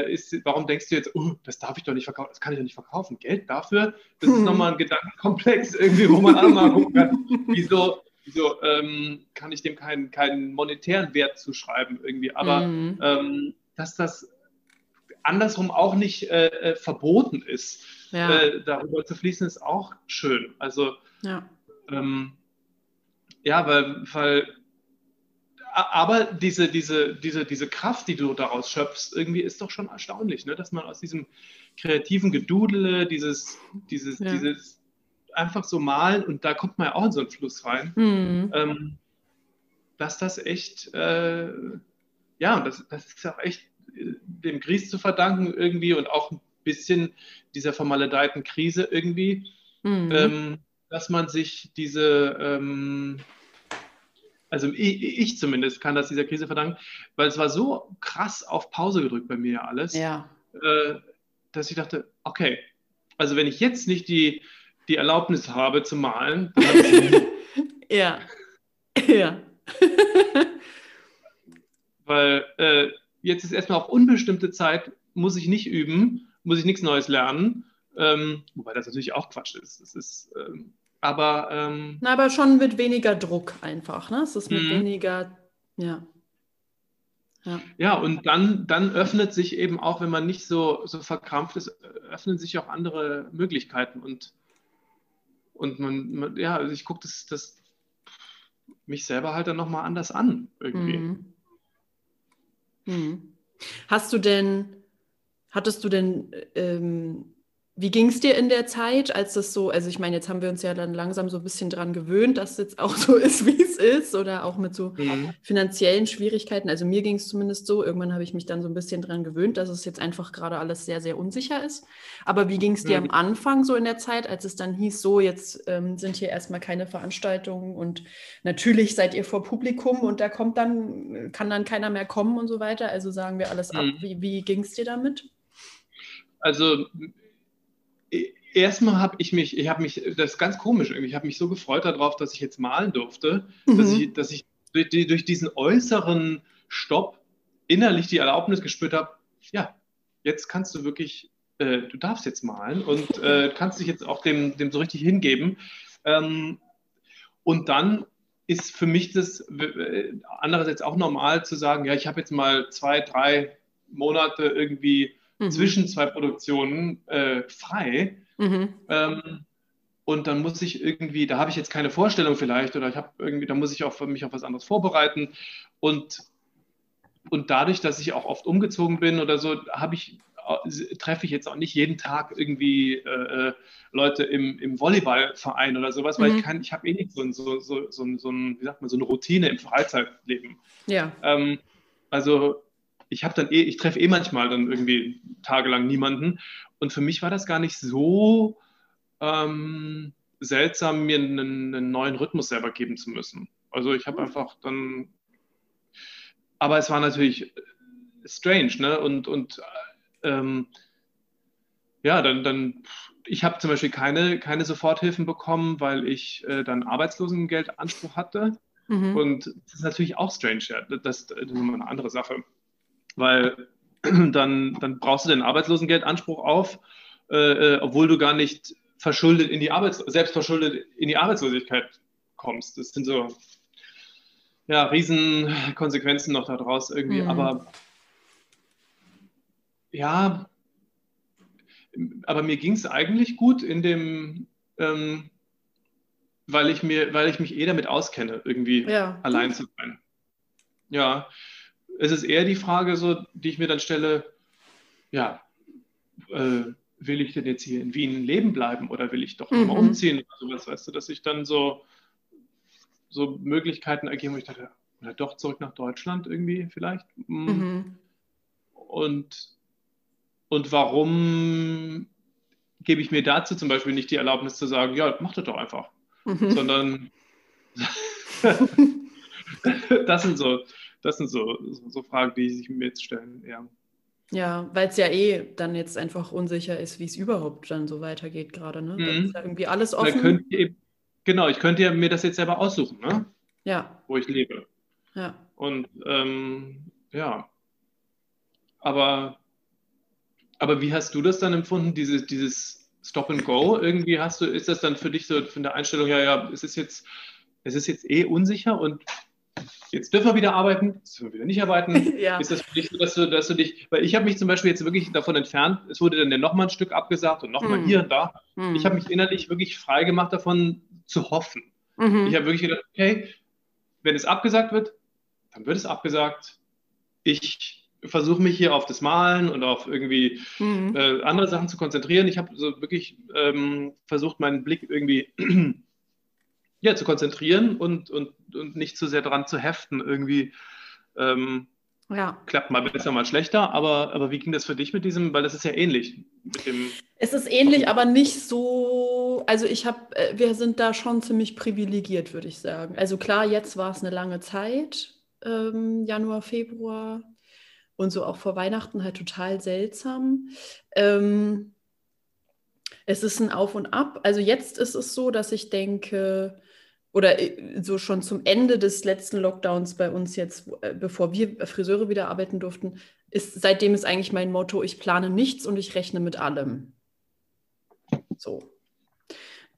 äh, ist, warum denkst du jetzt, oh, das darf ich doch nicht verkaufen, das kann ich doch nicht verkaufen. Geld dafür, das ist nochmal ein Gedankenkomplex irgendwie, wo man auch mal gucken kann, wieso, wieso ähm, kann ich dem keinen, keinen monetären Wert zuschreiben irgendwie. Aber mhm. ähm, dass das andersrum auch nicht äh, äh, verboten ist, ja. äh, darüber zu fließen, ist auch schön. Also ja, ähm, ja weil, weil aber diese, diese, diese, diese Kraft, die du daraus schöpfst, irgendwie ist doch schon erstaunlich, ne? dass man aus diesem kreativen Gedudele, dieses, dieses, ja. dieses einfach so malen und da kommt man ja auch in so einen Fluss rein, mhm. ähm, dass das echt, äh, ja, das, das ist auch echt äh, dem Gries zu verdanken irgendwie und auch ein bisschen dieser vermaledeiten Krise irgendwie, mhm. ähm, dass man sich diese, ähm, also ich, ich, zumindest kann das dieser Krise verdanken, weil es war so krass auf Pause gedrückt bei mir alles, ja. äh, dass ich dachte, okay, also wenn ich jetzt nicht die, die Erlaubnis habe zu malen, dann habe ich Ja. Ja. weil äh, jetzt ist erstmal auf unbestimmte Zeit, muss ich nicht üben, muss ich nichts Neues lernen. Ähm, wobei das natürlich auch Quatsch ist. Das ist ähm, aber. Ähm, Na, aber schon mit weniger Druck einfach, ne? Es ist mit mhm. weniger, ja. Ja. ja, und dann, dann öffnet sich eben auch, wenn man nicht so, so verkrampft ist, öffnen sich auch andere Möglichkeiten. Und, und man, man ja, also ich gucke das, das mich selber halt dann nochmal anders an irgendwie. Mhm. Mhm. Hast du denn, hattest du denn ähm, wie ging es dir in der Zeit, als das so, also ich meine, jetzt haben wir uns ja dann langsam so ein bisschen dran gewöhnt, dass es jetzt auch so ist, wie es ist, oder auch mit so mhm. finanziellen Schwierigkeiten. Also mir ging es zumindest so, irgendwann habe ich mich dann so ein bisschen dran gewöhnt, dass es jetzt einfach gerade alles sehr, sehr unsicher ist. Aber wie ging es dir mhm. am Anfang so in der Zeit, als es dann hieß, so, jetzt ähm, sind hier erstmal keine Veranstaltungen und natürlich seid ihr vor Publikum und da kommt dann, kann dann keiner mehr kommen und so weiter. Also sagen wir alles mhm. ab. Wie, wie ging es dir damit? Also erstmal habe ich mich, ich habe mich, das ist ganz komisch irgendwie, ich habe mich so gefreut darauf, dass ich jetzt malen durfte, mhm. dass ich, dass ich durch, durch, diesen äußeren Stopp innerlich die Erlaubnis gespürt habe, ja, jetzt kannst du wirklich, äh, du darfst jetzt malen und äh, kannst dich jetzt auch dem, dem so richtig hingeben. Ähm, und dann ist für mich das äh, andererseits auch normal zu sagen, ja, ich habe jetzt mal zwei, drei Monate irgendwie mhm. zwischen zwei Produktionen äh, frei. Mhm. Ähm, und dann muss ich irgendwie, da habe ich jetzt keine Vorstellung vielleicht oder ich habe irgendwie, da muss ich auch mich auf was anderes vorbereiten und und dadurch, dass ich auch oft umgezogen bin oder so, habe ich treffe ich jetzt auch nicht jeden Tag irgendwie äh, äh Leute im, im Volleyballverein oder sowas, weil mhm. ich kann, ich habe eh nicht so, so, so, so, so, ein, wie sagt man, so eine Routine im Freizeitleben. Ja. Ähm, also ich habe dann eh, ich treffe eh manchmal dann irgendwie tagelang niemanden. Und für mich war das gar nicht so ähm, seltsam, mir einen, einen, neuen Rhythmus selber geben zu müssen. Also ich habe mhm. einfach dann, aber es war natürlich strange, ne? Und, und ähm, ja, dann, dann ich habe zum Beispiel keine, keine Soforthilfen bekommen, weil ich äh, dann Arbeitslosengeldanspruch hatte. Mhm. Und das ist natürlich auch strange, ja. Das, das ist nochmal eine andere Sache. Weil dann, dann brauchst du den Arbeitslosengeldanspruch auf, äh, äh, obwohl du gar nicht verschuldet in die Arbeits selbst verschuldet in die Arbeitslosigkeit kommst. Das sind so ja, Riesenkonsequenzen noch daraus irgendwie. Mhm. Aber ja, aber mir ging es eigentlich gut in dem, ähm, weil ich mir, weil ich mich eh damit auskenne, irgendwie ja. allein zu sein. Ja, es ist eher die Frage, so, die ich mir dann stelle, ja, äh, will ich denn jetzt hier in Wien leben bleiben oder will ich doch mhm. mal umziehen oder sowas, weißt du, dass ich dann so, so Möglichkeiten ergeben, wo ich dachte, oder doch zurück nach Deutschland irgendwie vielleicht. Mm. Mhm. Und und warum gebe ich mir dazu zum Beispiel nicht die Erlaubnis zu sagen, ja, mach das doch einfach. Mhm. Sondern das sind so, das sind so, so, Fragen, die sich mir jetzt stellen. Ja, ja weil es ja eh dann jetzt einfach unsicher ist, wie es überhaupt dann so weitergeht gerade. Ne? Mhm. ist ja irgendwie alles offen. Ihr, genau, ich könnte ja mir das jetzt selber aussuchen, ne? Ja. Wo ich lebe. Ja. Und ähm, ja. Aber aber wie hast du das dann empfunden, dieses, dieses Stop and Go? Irgendwie hast du, ist das dann für dich so von der Einstellung, ja, ja, es ist jetzt, es ist jetzt eh unsicher und jetzt dürfen wir wieder arbeiten, jetzt dürfen wir wieder nicht arbeiten. ja. Ist das für dich so, dass du, dass du dich, weil ich habe mich zum Beispiel jetzt wirklich davon entfernt, es wurde dann ja nochmal ein Stück abgesagt und nochmal hm. hier und da. Hm. Ich habe mich innerlich wirklich frei gemacht davon zu hoffen. Mhm. Ich habe wirklich gedacht, okay, wenn es abgesagt wird, dann wird es abgesagt. Ich versuche mich hier auf das Malen und auf irgendwie mhm. äh, andere Sachen zu konzentrieren. Ich habe so wirklich ähm, versucht, meinen Blick irgendwie ja, zu konzentrieren und, und, und nicht zu sehr dran zu heften. Irgendwie ähm, ja. klappt mal besser, mal schlechter. Aber, aber wie ging das für dich mit diesem, weil das ist ja ähnlich mit dem. Es ist ähnlich, aber nicht so. Also ich habe, äh, wir sind da schon ziemlich privilegiert, würde ich sagen. Also klar, jetzt war es eine lange Zeit, ähm, Januar, Februar und so auch vor Weihnachten halt total seltsam. Ähm, es ist ein Auf und Ab. Also jetzt ist es so, dass ich denke, oder äh, so schon zum Ende des letzten Lockdowns bei uns jetzt, äh, bevor wir Friseure wieder arbeiten durften, ist seitdem ist eigentlich mein Motto, ich plane nichts und ich rechne mit allem. So.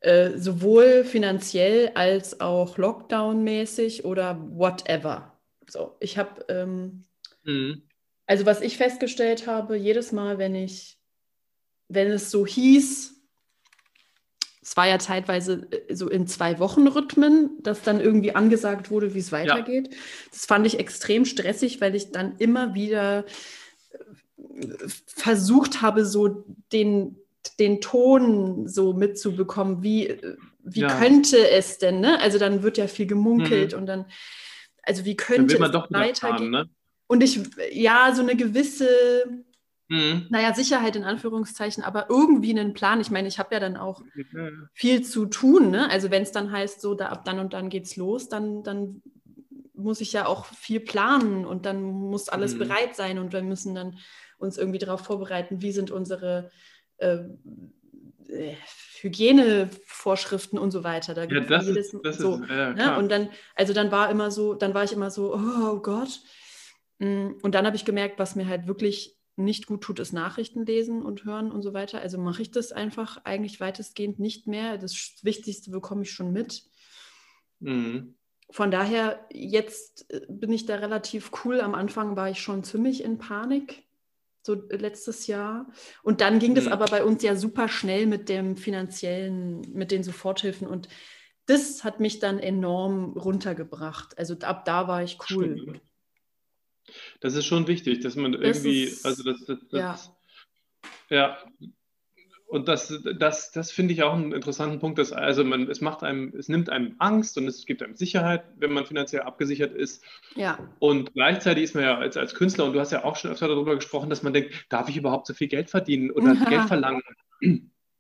Äh, sowohl finanziell als auch Lockdown-mäßig oder whatever. So, ich habe ähm, mhm. Also was ich festgestellt habe, jedes Mal, wenn ich, wenn es so hieß, war ja zeitweise äh, so in zwei Wochen Rhythmen, dass dann irgendwie angesagt wurde, wie es weitergeht. Ja. Das fand ich extrem stressig, weil ich dann immer wieder äh, versucht habe, so den, den Ton so mitzubekommen, wie, äh, wie ja. könnte es denn, ne? Also dann wird ja viel gemunkelt mhm. und dann, also wie könnte es weitergehen? Fahren, ne? Und ich, ja, so eine gewisse, mhm. naja, Sicherheit in Anführungszeichen, aber irgendwie einen Plan. Ich meine, ich habe ja dann auch mhm. viel zu tun. Ne? Also wenn es dann heißt, so da, ab dann und dann geht's los, dann, dann muss ich ja auch viel planen und dann muss alles mhm. bereit sein und wir müssen dann uns irgendwie darauf vorbereiten, wie sind unsere äh, äh Hygienevorschriften und so weiter. Da ja, das jedes, ist, das so, ist, ja, ne? Und dann, also dann war immer so, dann war ich immer so, oh Gott, Mm, und dann habe ich gemerkt, was mir halt wirklich nicht gut tut, ist Nachrichten lesen und hören und so weiter. Also mache ich das einfach eigentlich weitestgehend nicht mehr. Das Wichtigste bekomme ich schon mit. Mhm. Von daher, jetzt äh, bin ich da relativ cool. Am Anfang war ich schon ziemlich in Panik. so letztes Jahr. Und dann ging das mhm. aber bei uns ja super schnell mit dem finanziellen, mit den Soforthilfen. Und das hat mich dann enorm runtergebracht. Also ab da war ich cool. Stimmt. Das ist schon wichtig, dass man irgendwie, ist, also das, das, das ja. ja. Und das, das, das finde ich auch einen interessanten Punkt, dass also man, es macht einem, es nimmt einem Angst und es gibt einem Sicherheit, wenn man finanziell abgesichert ist. Ja. Und gleichzeitig ist man ja als, als Künstler, und du hast ja auch schon öfter darüber gesprochen, dass man denkt, darf ich überhaupt so viel Geld verdienen oder ja. Geld verlangen?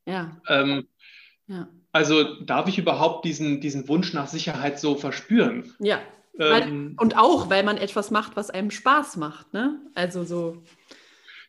Ja. Ähm, ja. Also darf ich überhaupt diesen, diesen Wunsch nach Sicherheit so verspüren? Ja. Weil, ähm, und auch, weil man etwas macht, was einem Spaß macht, ne? Also so.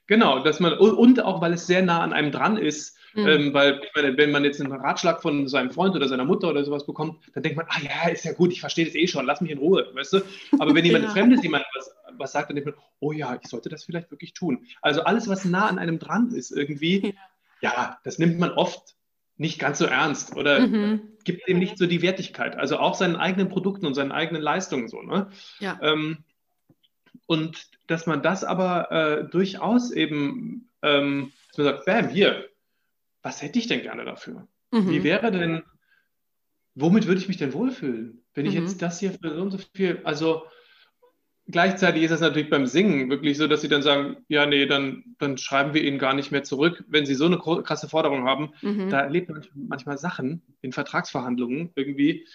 Genau, dass man, und auch, weil es sehr nah an einem dran ist, mhm. ähm, weil meine, wenn man jetzt einen Ratschlag von seinem Freund oder seiner Mutter oder sowas bekommt, dann denkt man, ah ja, ist ja gut, ich verstehe das eh schon, lass mich in Ruhe, weißt du? Aber wenn jemand ja. Fremdes jemand was, was sagt, dann denkt man, oh ja, ich sollte das vielleicht wirklich tun. Also alles, was nah an einem dran ist irgendwie, ja, ja das nimmt man oft nicht ganz so ernst oder mhm. gibt dem nicht so die Wertigkeit. Also auch seinen eigenen Produkten und seinen eigenen Leistungen so. Ne? Ja. Ähm, und dass man das aber äh, durchaus eben, ähm, dass man sagt, bam, hier, was hätte ich denn gerne dafür? Mhm. Wie wäre denn, womit würde ich mich denn wohlfühlen, wenn ich mhm. jetzt das hier für so und so viel, also gleichzeitig ist es natürlich beim Singen wirklich so, dass sie dann sagen, ja, nee, dann, dann schreiben wir ihnen gar nicht mehr zurück, wenn sie so eine krasse Forderung haben. Mhm. Da erlebt man manchmal Sachen in Vertragsverhandlungen irgendwie.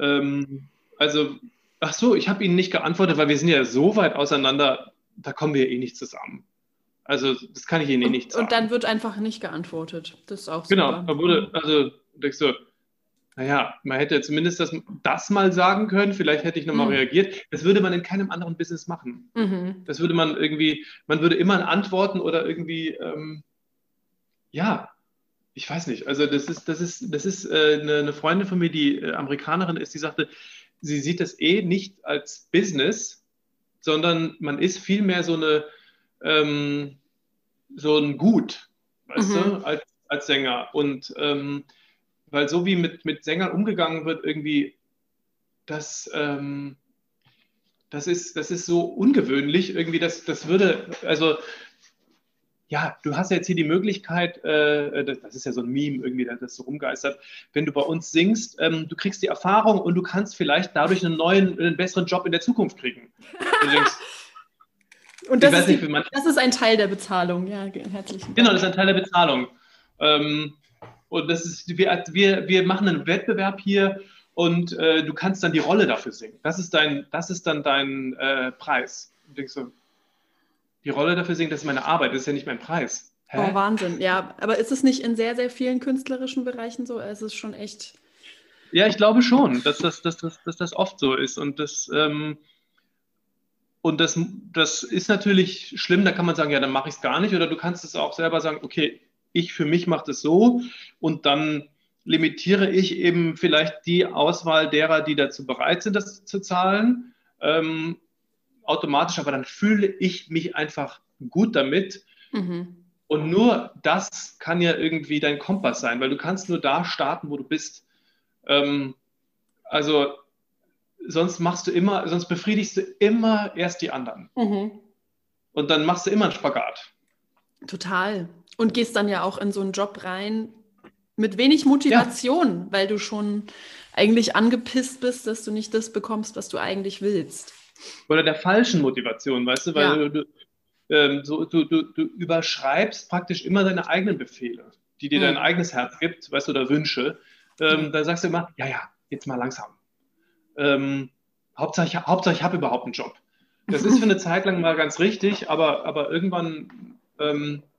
Ähm, also ach so, ich habe Ihnen nicht geantwortet, weil wir sind ja so weit auseinander, da kommen wir eh nicht zusammen. Also das kann ich Ihnen eh nicht sagen. Und dann wird einfach nicht geantwortet. Das ist auch Genau, da wurde, also denkst du, naja, man hätte zumindest das, das mal sagen können, vielleicht hätte ich nochmal mhm. reagiert. Das würde man in keinem anderen Business machen. Mhm. Das würde man irgendwie, man würde immer antworten oder irgendwie, ähm, ja, ich weiß nicht. Also das ist, das ist, das ist äh, eine, eine, Freundin von mir, die äh, Amerikanerin ist, die sagte, sie sieht das eh nicht als Business, sondern man ist vielmehr so eine ähm, so ein Gut, weißt mhm. du, als, als Sänger. Und ähm, weil so wie mit, mit Sängern umgegangen wird, irgendwie, das, ähm, das, ist, das ist so ungewöhnlich, irgendwie, das, das würde, also ja, du hast jetzt hier die Möglichkeit, äh, das ist ja so ein Meme irgendwie, das so rumgeistert, wenn du bei uns singst, ähm, du kriegst die Erfahrung und du kannst vielleicht dadurch einen neuen, einen besseren Job in der Zukunft kriegen. und das, ist, nicht, das ist, ein Teil der Bezahlung, ja, herzlichen Dank. Genau, das ist ein Teil der Bezahlung. Ähm, und das ist, wir, wir, wir machen einen Wettbewerb hier und äh, du kannst dann die Rolle dafür singen. Das ist, dein, das ist dann dein äh, Preis. Und denkst du, die Rolle dafür singen, das ist meine Arbeit, das ist ja nicht mein Preis. Hä? Oh, Wahnsinn. Ja, aber ist es nicht in sehr, sehr vielen künstlerischen Bereichen so? Es ist schon echt. Ja, ich glaube schon, dass das, dass das, dass das oft so ist. Und das, ähm, und das, das ist natürlich schlimm, da kann man sagen, ja, dann mache ich es gar nicht. Oder du kannst es auch selber sagen, okay, ich für mich mache das so und dann limitiere ich eben vielleicht die Auswahl derer, die dazu bereit sind, das zu zahlen. Ähm, automatisch, aber dann fühle ich mich einfach gut damit. Mhm. Und nur das kann ja irgendwie dein Kompass sein, weil du kannst nur da starten, wo du bist. Ähm, also sonst machst du immer, sonst befriedigst du immer erst die anderen. Mhm. Und dann machst du immer einen Spagat. Total. Und gehst dann ja auch in so einen Job rein mit wenig Motivation, ja. weil du schon eigentlich angepisst bist, dass du nicht das bekommst, was du eigentlich willst. Oder der falschen Motivation, weißt du, weil ja. du, ähm, so, du, du, du, überschreibst praktisch immer deine eigenen Befehle, die dir mhm. dein eigenes Herz gibt, weißt du, oder Wünsche. Ähm, mhm. Da sagst du immer, ja, ja, jetzt mal langsam. Ähm, Hauptsache, ich, Hauptsache, ich habe überhaupt einen Job. Das ist für eine Zeit lang mal ganz richtig, aber, aber irgendwann ähm, äh,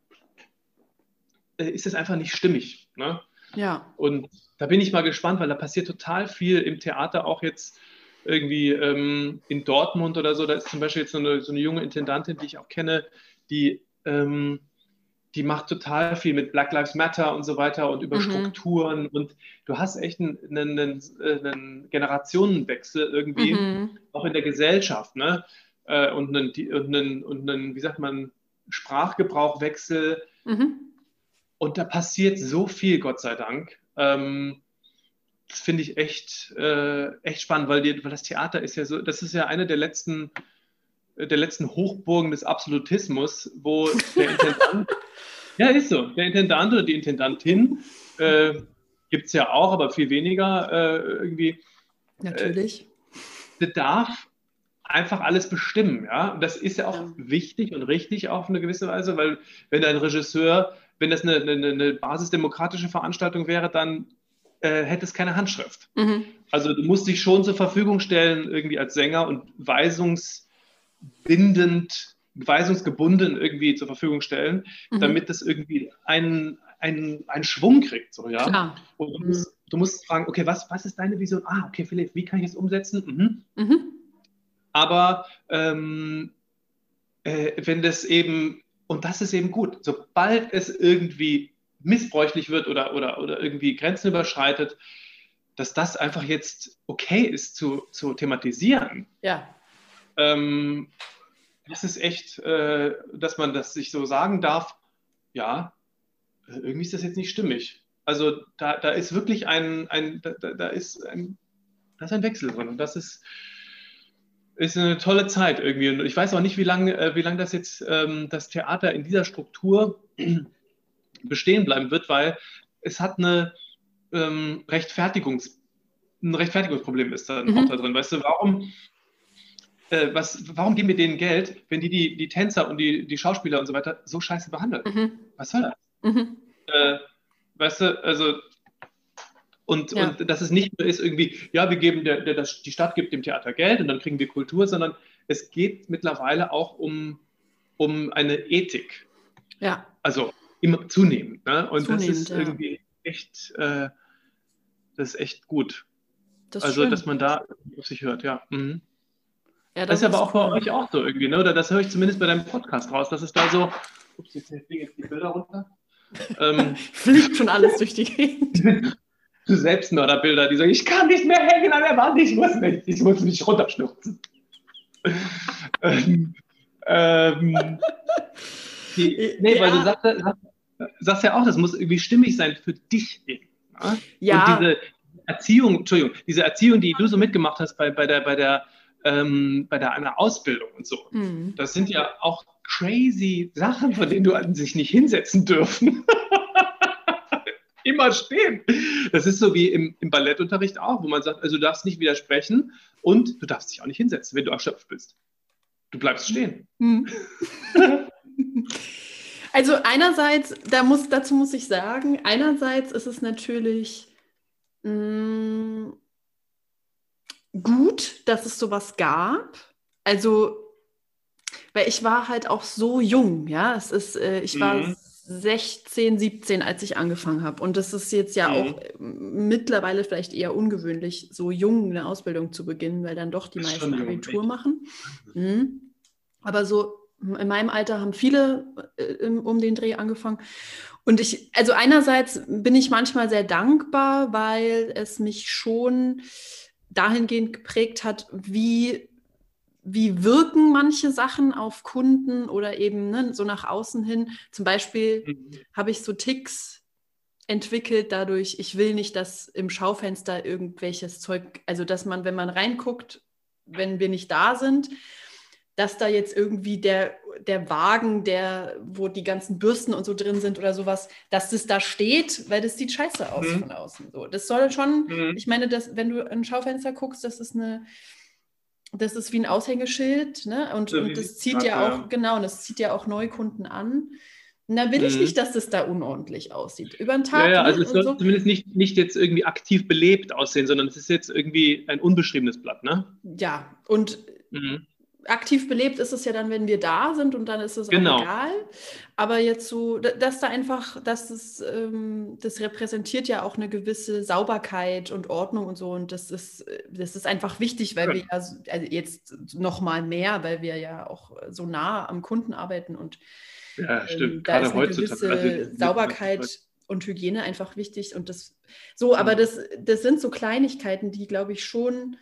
ist es einfach nicht stimmig. Ne? Ja. Und da bin ich mal gespannt, weil da passiert total viel im Theater auch jetzt irgendwie ähm, in Dortmund oder so, da ist zum Beispiel jetzt so eine, so eine junge Intendantin, die ich auch kenne, die, ähm, die macht total viel mit Black Lives Matter und so weiter und über mhm. Strukturen und du hast echt einen, einen, einen Generationenwechsel irgendwie, mhm. auch in der Gesellschaft, ne? Äh, und, einen, und, einen, und einen, wie sagt man, Sprachgebrauchwechsel. Mhm. Und da passiert so viel, Gott sei Dank. Ähm, das finde ich echt, äh, echt spannend, weil, die, weil das Theater ist ja so, das ist ja eine der letzten der letzten Hochburgen des Absolutismus, wo der Intendant, ja, ist so, der Intendant oder die Intendantin, äh, gibt es ja auch, aber viel weniger äh, irgendwie. Natürlich. Äh, darf einfach alles bestimmen, ja. Und das ist ja auch ja. wichtig und richtig auf eine gewisse Weise, weil wenn ein Regisseur, wenn das eine, eine, eine basisdemokratische Veranstaltung wäre, dann äh, hätte es keine Handschrift. Mhm. Also du musst dich schon zur Verfügung stellen, irgendwie als Sänger und weisungsbindend, weisungsgebunden irgendwie zur Verfügung stellen, mhm. damit das irgendwie einen, einen, einen Schwung kriegt. So, ja? Klar. Und du musst, mhm. du musst fragen, okay, was, was ist deine Vision? Ah, okay, Philipp, wie kann ich es umsetzen? Mhm. Mhm. Aber ähm, äh, wenn das eben, und das ist eben gut, sobald es irgendwie missbräuchlich wird oder, oder, oder irgendwie Grenzen überschreitet, dass das einfach jetzt okay ist zu, zu thematisieren. Ja. Ähm, das ist echt, äh, dass man das sich so sagen darf, ja, irgendwie ist das jetzt nicht stimmig. Also da, da ist wirklich ein, ein da, da, ist ein, da ist ein Wechsel drin und das ist, ist eine tolle Zeit irgendwie. Und ich weiß auch nicht, wie lange äh, wie lang das jetzt ähm, das Theater in dieser Struktur bestehen bleiben wird, weil es hat eine ähm, Rechtfertigungs, ein Rechtfertigungsproblem ist da mhm. auch da drin. Weißt du, warum, äh, was, warum geben wir denen Geld, wenn die, die die Tänzer und die, die Schauspieler und so weiter so scheiße behandeln? Mhm. Was soll das? Mhm. Äh, weißt du, also und, ja. und dass es nicht nur ist irgendwie, ja, wir geben, der, der, das, die Stadt gibt dem Theater Geld und dann kriegen wir Kultur, sondern es geht mittlerweile auch um, um eine Ethik. Ja. Also immer zunehmend. Ne? Und zunehmend, das ist ja. irgendwie echt, äh, das ist echt gut. Das also, schön. dass man da auf sich hört, ja. Mhm. ja das, das, ist aber auch cool. bei euch auch so irgendwie, ne? Oder das höre ich zumindest bei deinem Podcast raus, dass es da so, ups, jetzt fliegen jetzt die Bilder runter. ähm, Fliegt schon alles durch die Gegend. Selbstmörderbilder, die sagen, ich kann nicht mehr hängen an der Wand, ich muss nicht, ich muss mich runterstürzen. ähm, ähm, die, nee, ja. weil du sagst, sagst, ja auch, das muss irgendwie stimmig sein für dich. Ja. ja. Und diese Erziehung, Entschuldigung, diese Erziehung, die du so mitgemacht hast bei, bei der, bei der, ähm, bei der einer Ausbildung und so, mhm. das sind ja auch crazy Sachen, von denen du an sich nicht hinsetzen dürfen. immer stehen. Das ist so wie im, im, Ballettunterricht auch, wo man sagt, also du darfst nicht widersprechen und du darfst dich auch nicht hinsetzen, wenn du erschöpft bist. Du bleibst stehen. Hm. Also einerseits, da muss, dazu muss ich sagen, einerseits ist es natürlich mh, mm, gut, dass es sowas gab. Also, weil ich war halt auch so jung, ja. Es ist, äh, ich war mhm. 16, 17, als ich angefangen habe. Und das ist jetzt ja mhm. auch äh, mittlerweile vielleicht eher ungewöhnlich, so jung eine Ausbildung zu beginnen, weil dann doch die das meisten Abitur machen. Mhm. Aber so in meinem Alter haben viele äh, um den Dreh angefangen. Und ich, also einerseits bin ich manchmal sehr dankbar, weil es mich schon dahingehend geprägt hat, wie wie wirken manche Sachen auf Kunden oder eben ne, so nach außen hin. Zum Beispiel mhm. habe ich so Ticks entwickelt dadurch, ich will nicht, dass im Schaufenster irgendwelches Zeug, also dass man, wenn man reinguckt, wenn wir nicht da sind, dass da jetzt irgendwie der, der Wagen, der, wo die ganzen Bürsten und so drin sind oder sowas, dass das da steht, weil das sieht scheiße aus mhm. von außen. So, das soll schon, mhm. ich meine, dass, wenn du ein Schaufenster guckst, das ist eine, das ist wie ein Aushängeschild, ne? Und, so und das zieht ja auch, genau, und das zieht ja auch Neukunden an. Und da will mhm. ich nicht, dass das da unordentlich aussieht. Über den Tag. Ja, ja also es soll so. zumindest nicht, nicht jetzt irgendwie aktiv belebt aussehen, sondern es ist jetzt irgendwie ein unbeschriebenes Blatt, ne? Ja, und mhm aktiv belebt ist es ja dann, wenn wir da sind und dann ist es genau. auch egal. Aber jetzt so, dass da einfach, dass das, ähm, das repräsentiert ja auch eine gewisse Sauberkeit und Ordnung und so. Und das ist, das ist einfach wichtig, weil ja. wir ja also jetzt noch mal mehr, weil wir ja auch so nah am Kunden arbeiten und ja, stimmt. Ähm, da Gerade ist eine gewisse also, Sauberkeit und Hygiene einfach wichtig. Und das so, aber das, das sind so Kleinigkeiten, die, glaube ich, schon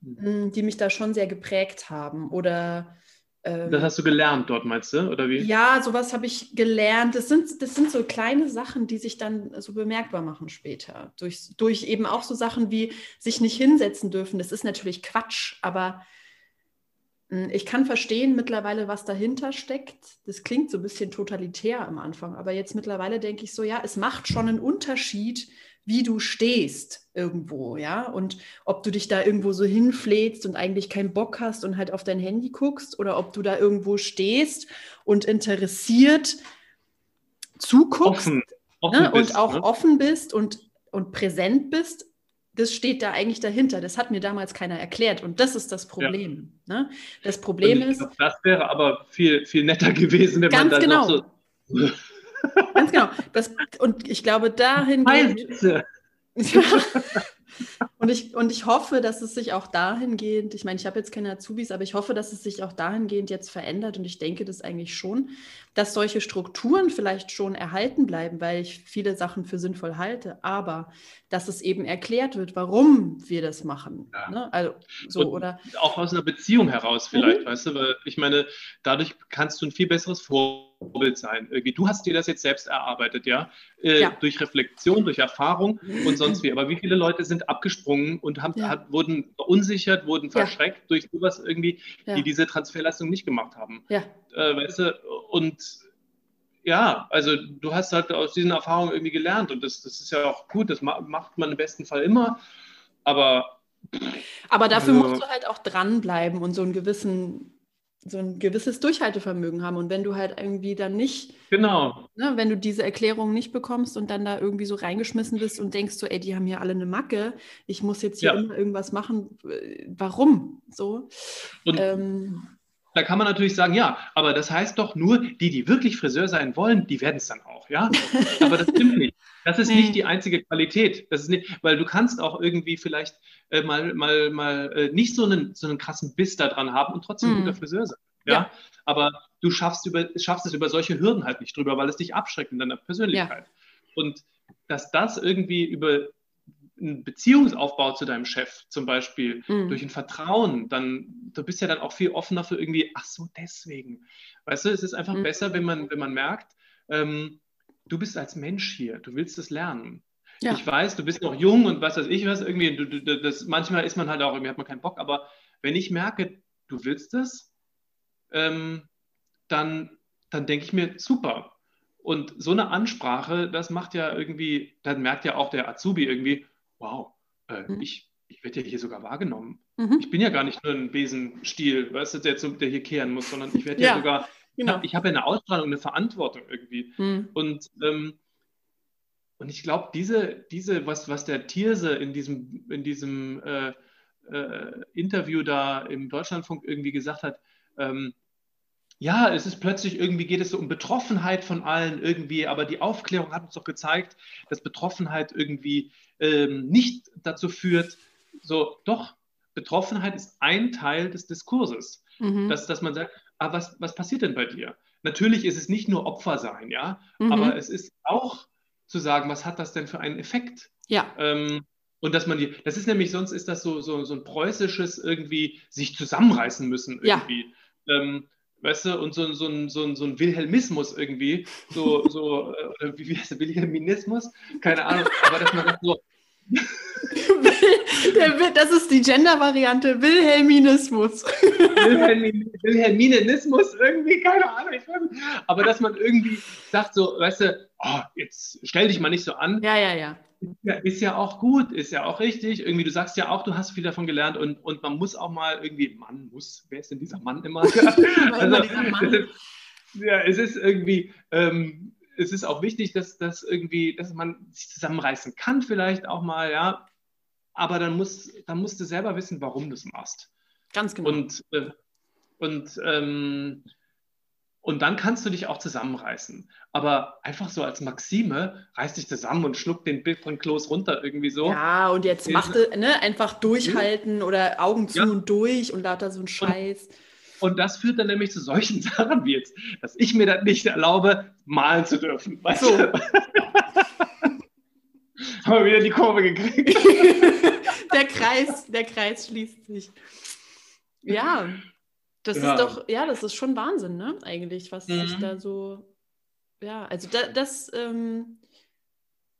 die mich da schon sehr geprägt haben. Oder ähm, das hast du gelernt dort, meinst du? Oder wie? Ja, sowas habe ich gelernt. Das sind, das sind so kleine Sachen, die sich dann so bemerkbar machen später. Durch, durch eben auch so Sachen wie sich nicht hinsetzen dürfen. Das ist natürlich Quatsch, aber Hm, ich kann verstehen mittlerweile, was dahinter steckt. Das klingt so ein bisschen totalitär am Anfang, aber jetzt mittlerweile denke ich so, ja, es macht schon einen Unterschied, wie du stehst irgendwo, ja, und ob du dich da irgendwo so hinflätst und eigentlich keinen Bock hast und halt auf dein Handy guckst oder ob du da irgendwo stehst und interessiert zuguckst Offen, offen ne, bist, und auch ne? offen bist und, und präsent bist, das steht da eigentlich dahinter. Das hat mir damals keiner erklärt und das ist das Problem. Ne? Das Problem ist, glaub, das wäre aber viel, viel netter gewesen, wenn man dann genau. noch so. Ganz genau, das, und ich glaube, dahin Hi, geht, Witze. Ja. Und ich, und ich hoffe, dass es sich auch dahingehend, ich meine, ich habe jetzt keine Azubis, aber ich hoffe, dass es sich auch dahingehend jetzt verändert und ich denke das eigentlich schon, dass solche Strukturen vielleicht schon erhalten bleiben, weil ich viele Sachen für sinnvoll halte, aber dass es eben erklärt wird, warum wir das machen. Ja. Ne? Also so Und oder Auch aus einer Beziehung heraus vielleicht, Mhm. weißt du, weil ich meine, dadurch kannst du ein viel besseres Vorbild sein. Irgendwie, du hast dir das jetzt selbst erarbeitet, ja? Äh, Ja. Durch Reflexion, durch Erfahrung und sonst wie. Aber wie viele Leute sind abgesprungen und haben, Ja. hat, wurden verunsichert, wurden verschreckt durch sowas irgendwie, die diese Transferleistung nicht gemacht haben. ja, Äh, weißt du, und ja, also du hast halt aus diesen Erfahrungen irgendwie gelernt und das, das ist ja auch gut, das ma macht man im besten Fall immer, aber aber dafür Also- musst du halt auch dranbleiben und so einen gewissen so ein gewisses Durchhaltevermögen haben. Und wenn du halt irgendwie dann nicht genau, ne, wenn du diese Erklärung nicht bekommst und dann da irgendwie so reingeschmissen bist und denkst so, ey, die haben hier alle eine Macke, ich muss jetzt hier Ja. immer irgendwas machen, äh, warum? So. Und Ähm, da kann man natürlich sagen, ja, aber das heißt doch nur, die, die wirklich Friseur sein wollen, die werden es dann auch, ja. Aber das stimmt nicht. Das ist Nee. nicht die einzige Qualität. Das ist nicht, weil du kannst auch irgendwie vielleicht äh, mal, mal, mal äh, nicht so einen, so einen krassen Biss da dran haben und trotzdem ein guter Friseur sein. Ja? Ja. Aber du schaffst, über, schaffst es über solche Hürden halt nicht drüber, weil es dich abschreckt in deiner Persönlichkeit. Und dass das irgendwie über einen Beziehungsaufbau zu deinem Chef zum Beispiel, Mhm. durch ein Vertrauen, dann, du bist ja dann auch viel offener für irgendwie, ach so, deswegen. Weißt du, es ist einfach Mhm. besser, wenn man, wenn man merkt, ähm, du bist als Mensch hier, du willst es lernen. Ja. Ich weiß, du bist noch jung und was weiß ich was, irgendwie, du, du, das, manchmal ist man halt auch, irgendwie hat man keinen Bock, aber wenn ich merke, du willst es, ähm, dann, dann denke ich mir, super. Und so eine Ansprache, das macht ja irgendwie, dann merkt ja auch der Azubi irgendwie, wow, äh, Mhm. ich, ich werde ja hier sogar wahrgenommen. mhm. Ich bin ja gar nicht nur ein Besenstiel, weißt du, der, der hier kehren muss, sondern ich werde ja, Ja, sogar, Genau. ich habe ja eine Ausstrahlung, eine Verantwortung irgendwie. Mhm. Und, ähm, und ich glaube, diese, diese, was, was der Thierse in diesem, in diesem äh, äh, Interview da im Deutschlandfunk irgendwie gesagt hat, ähm, ja, es ist plötzlich irgendwie geht es so um Betroffenheit von allen irgendwie, aber die Aufklärung hat uns doch gezeigt, dass Betroffenheit irgendwie ähm, nicht dazu führt, so doch, Betroffenheit ist ein Teil des Diskurses Mhm. dass, dass man sagt, ah, was, was passiert denn bei dir? Natürlich ist es nicht nur Opfer sein, ja, Mhm. aber es ist auch zu sagen, was hat das denn für einen Effekt? ja, Ähm, und dass man die, das ist nämlich, sonst ist das so, so, so ein preußisches irgendwie sich zusammenreißen müssen Ja. irgendwie. Ähm, weißt du, und so, so, ein, so, ein, so ein Wilhelmismus irgendwie, so, so äh, wie, heißt der, Wilhelminismus? Keine Ahnung, aber dass man das so, das ist die Gender-Variante Wilhelminismus. Wilhelmin, Wilhelminismus irgendwie, keine Ahnung, nicht. aber dass man irgendwie sagt so, weißt du, oh, jetzt stell dich mal nicht so an, Ja, ja, ja. Ja, ist ja auch gut, ist ja auch richtig, irgendwie, du sagst ja auch, du hast viel davon gelernt und, und man muss auch mal irgendwie, Mann muss, wer ist denn dieser Mann immer? dieser Mann. Ja, es ist irgendwie, ähm, es ist auch wichtig, dass, dass irgendwie, dass man sich zusammenreißen kann vielleicht auch mal, ja, aber dann, muss, dann musst du selber wissen, warum du es machst. Ganz genau. Und, äh, und, ähm, und dann kannst du dich auch zusammenreißen. Aber einfach so als Maxime, reiß dich zusammen und schluck den Bild von Klos runter irgendwie so. ja, und jetzt Ja. macht ne, einfach durchhalten oder Augen zu Ja. und durch und lauter so ein Scheiß. Und das führt dann nämlich zu solchen Sachen wie jetzt, dass ich mir das nicht erlaube, malen zu dürfen. Weißt So. du? Haben wir wieder die Kurve gekriegt. der Kreis, der Kreis schließt sich. Ja, das Ja. ist doch, ja, das ist schon Wahnsinn, ne? Eigentlich, was sich Mhm. da so, ja, also da, das, ähm,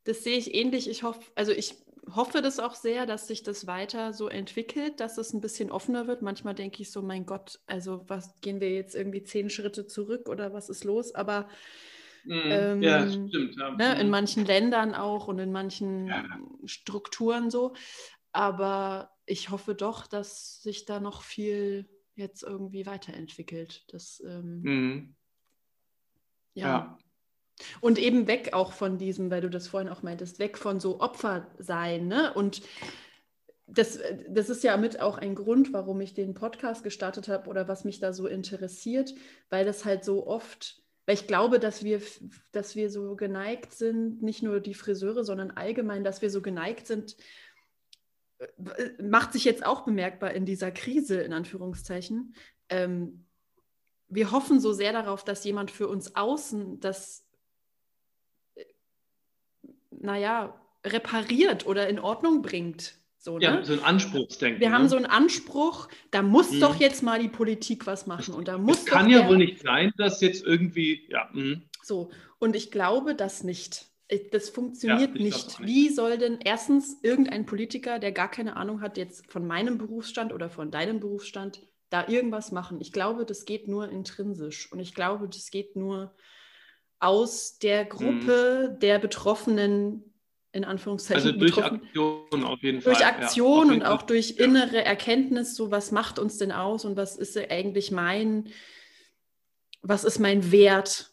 das sehe ich ähnlich. Ich hoffe, also ich hoffe das auch sehr, dass sich das weiter so entwickelt, dass es ein bisschen offener wird. Manchmal denke ich so, mein Gott, also was gehen wir jetzt irgendwie zehn Schritte zurück oder was ist los? Aber Mhm. ähm, Ja, stimmt. Ja. ne, in Mhm. manchen Ländern auch und in manchen. Strukturen so. Aber ich hoffe doch, dass sich da noch viel jetzt irgendwie weiterentwickelt. Das, ähm, Mhm. ja. Ja. Und eben weg auch von diesem, weil du das vorhin auch meintest, weg von so Opfer sein, ne? Und das, das ist ja mit auch ein Grund, warum ich den Podcast gestartet habe oder was mich da so interessiert, weil das halt so oft, weil ich glaube, dass wir, dass wir so geneigt sind, nicht nur die Friseure, sondern allgemein, dass wir so geneigt sind, macht sich jetzt auch bemerkbar in dieser Krise, in Anführungszeichen. Ähm, wir hoffen so sehr darauf, dass jemand für uns außen das naja, repariert oder in Ordnung bringt. So, ne? ja, so ein Anspruchsdenken. Wir haben ne? so einen Anspruch, da muss Mhm. doch jetzt mal die Politik was machen und da muss Es kann ja wohl nicht sein, dass jetzt irgendwie, ja, mhm. so. Und ich glaube das nicht. Ich- Das funktioniert glaub's nicht. nicht. Wie soll denn erstens irgendein Politiker, der gar keine Ahnung hat jetzt von meinem Berufsstand oder von deinem Berufsstand, da irgendwas machen? Ich glaube, das geht nur intrinsisch und ich glaube, das geht nur aus der Gruppe der Betroffenen, in Anführungszeichen, also durch Betroffenen. Aktion auf jeden Fall. durch ja, Aktion jeden und Fall. auch durch Ja. innere Erkenntnis, so was macht uns denn aus und was ist eigentlich mein, was ist mein Wert?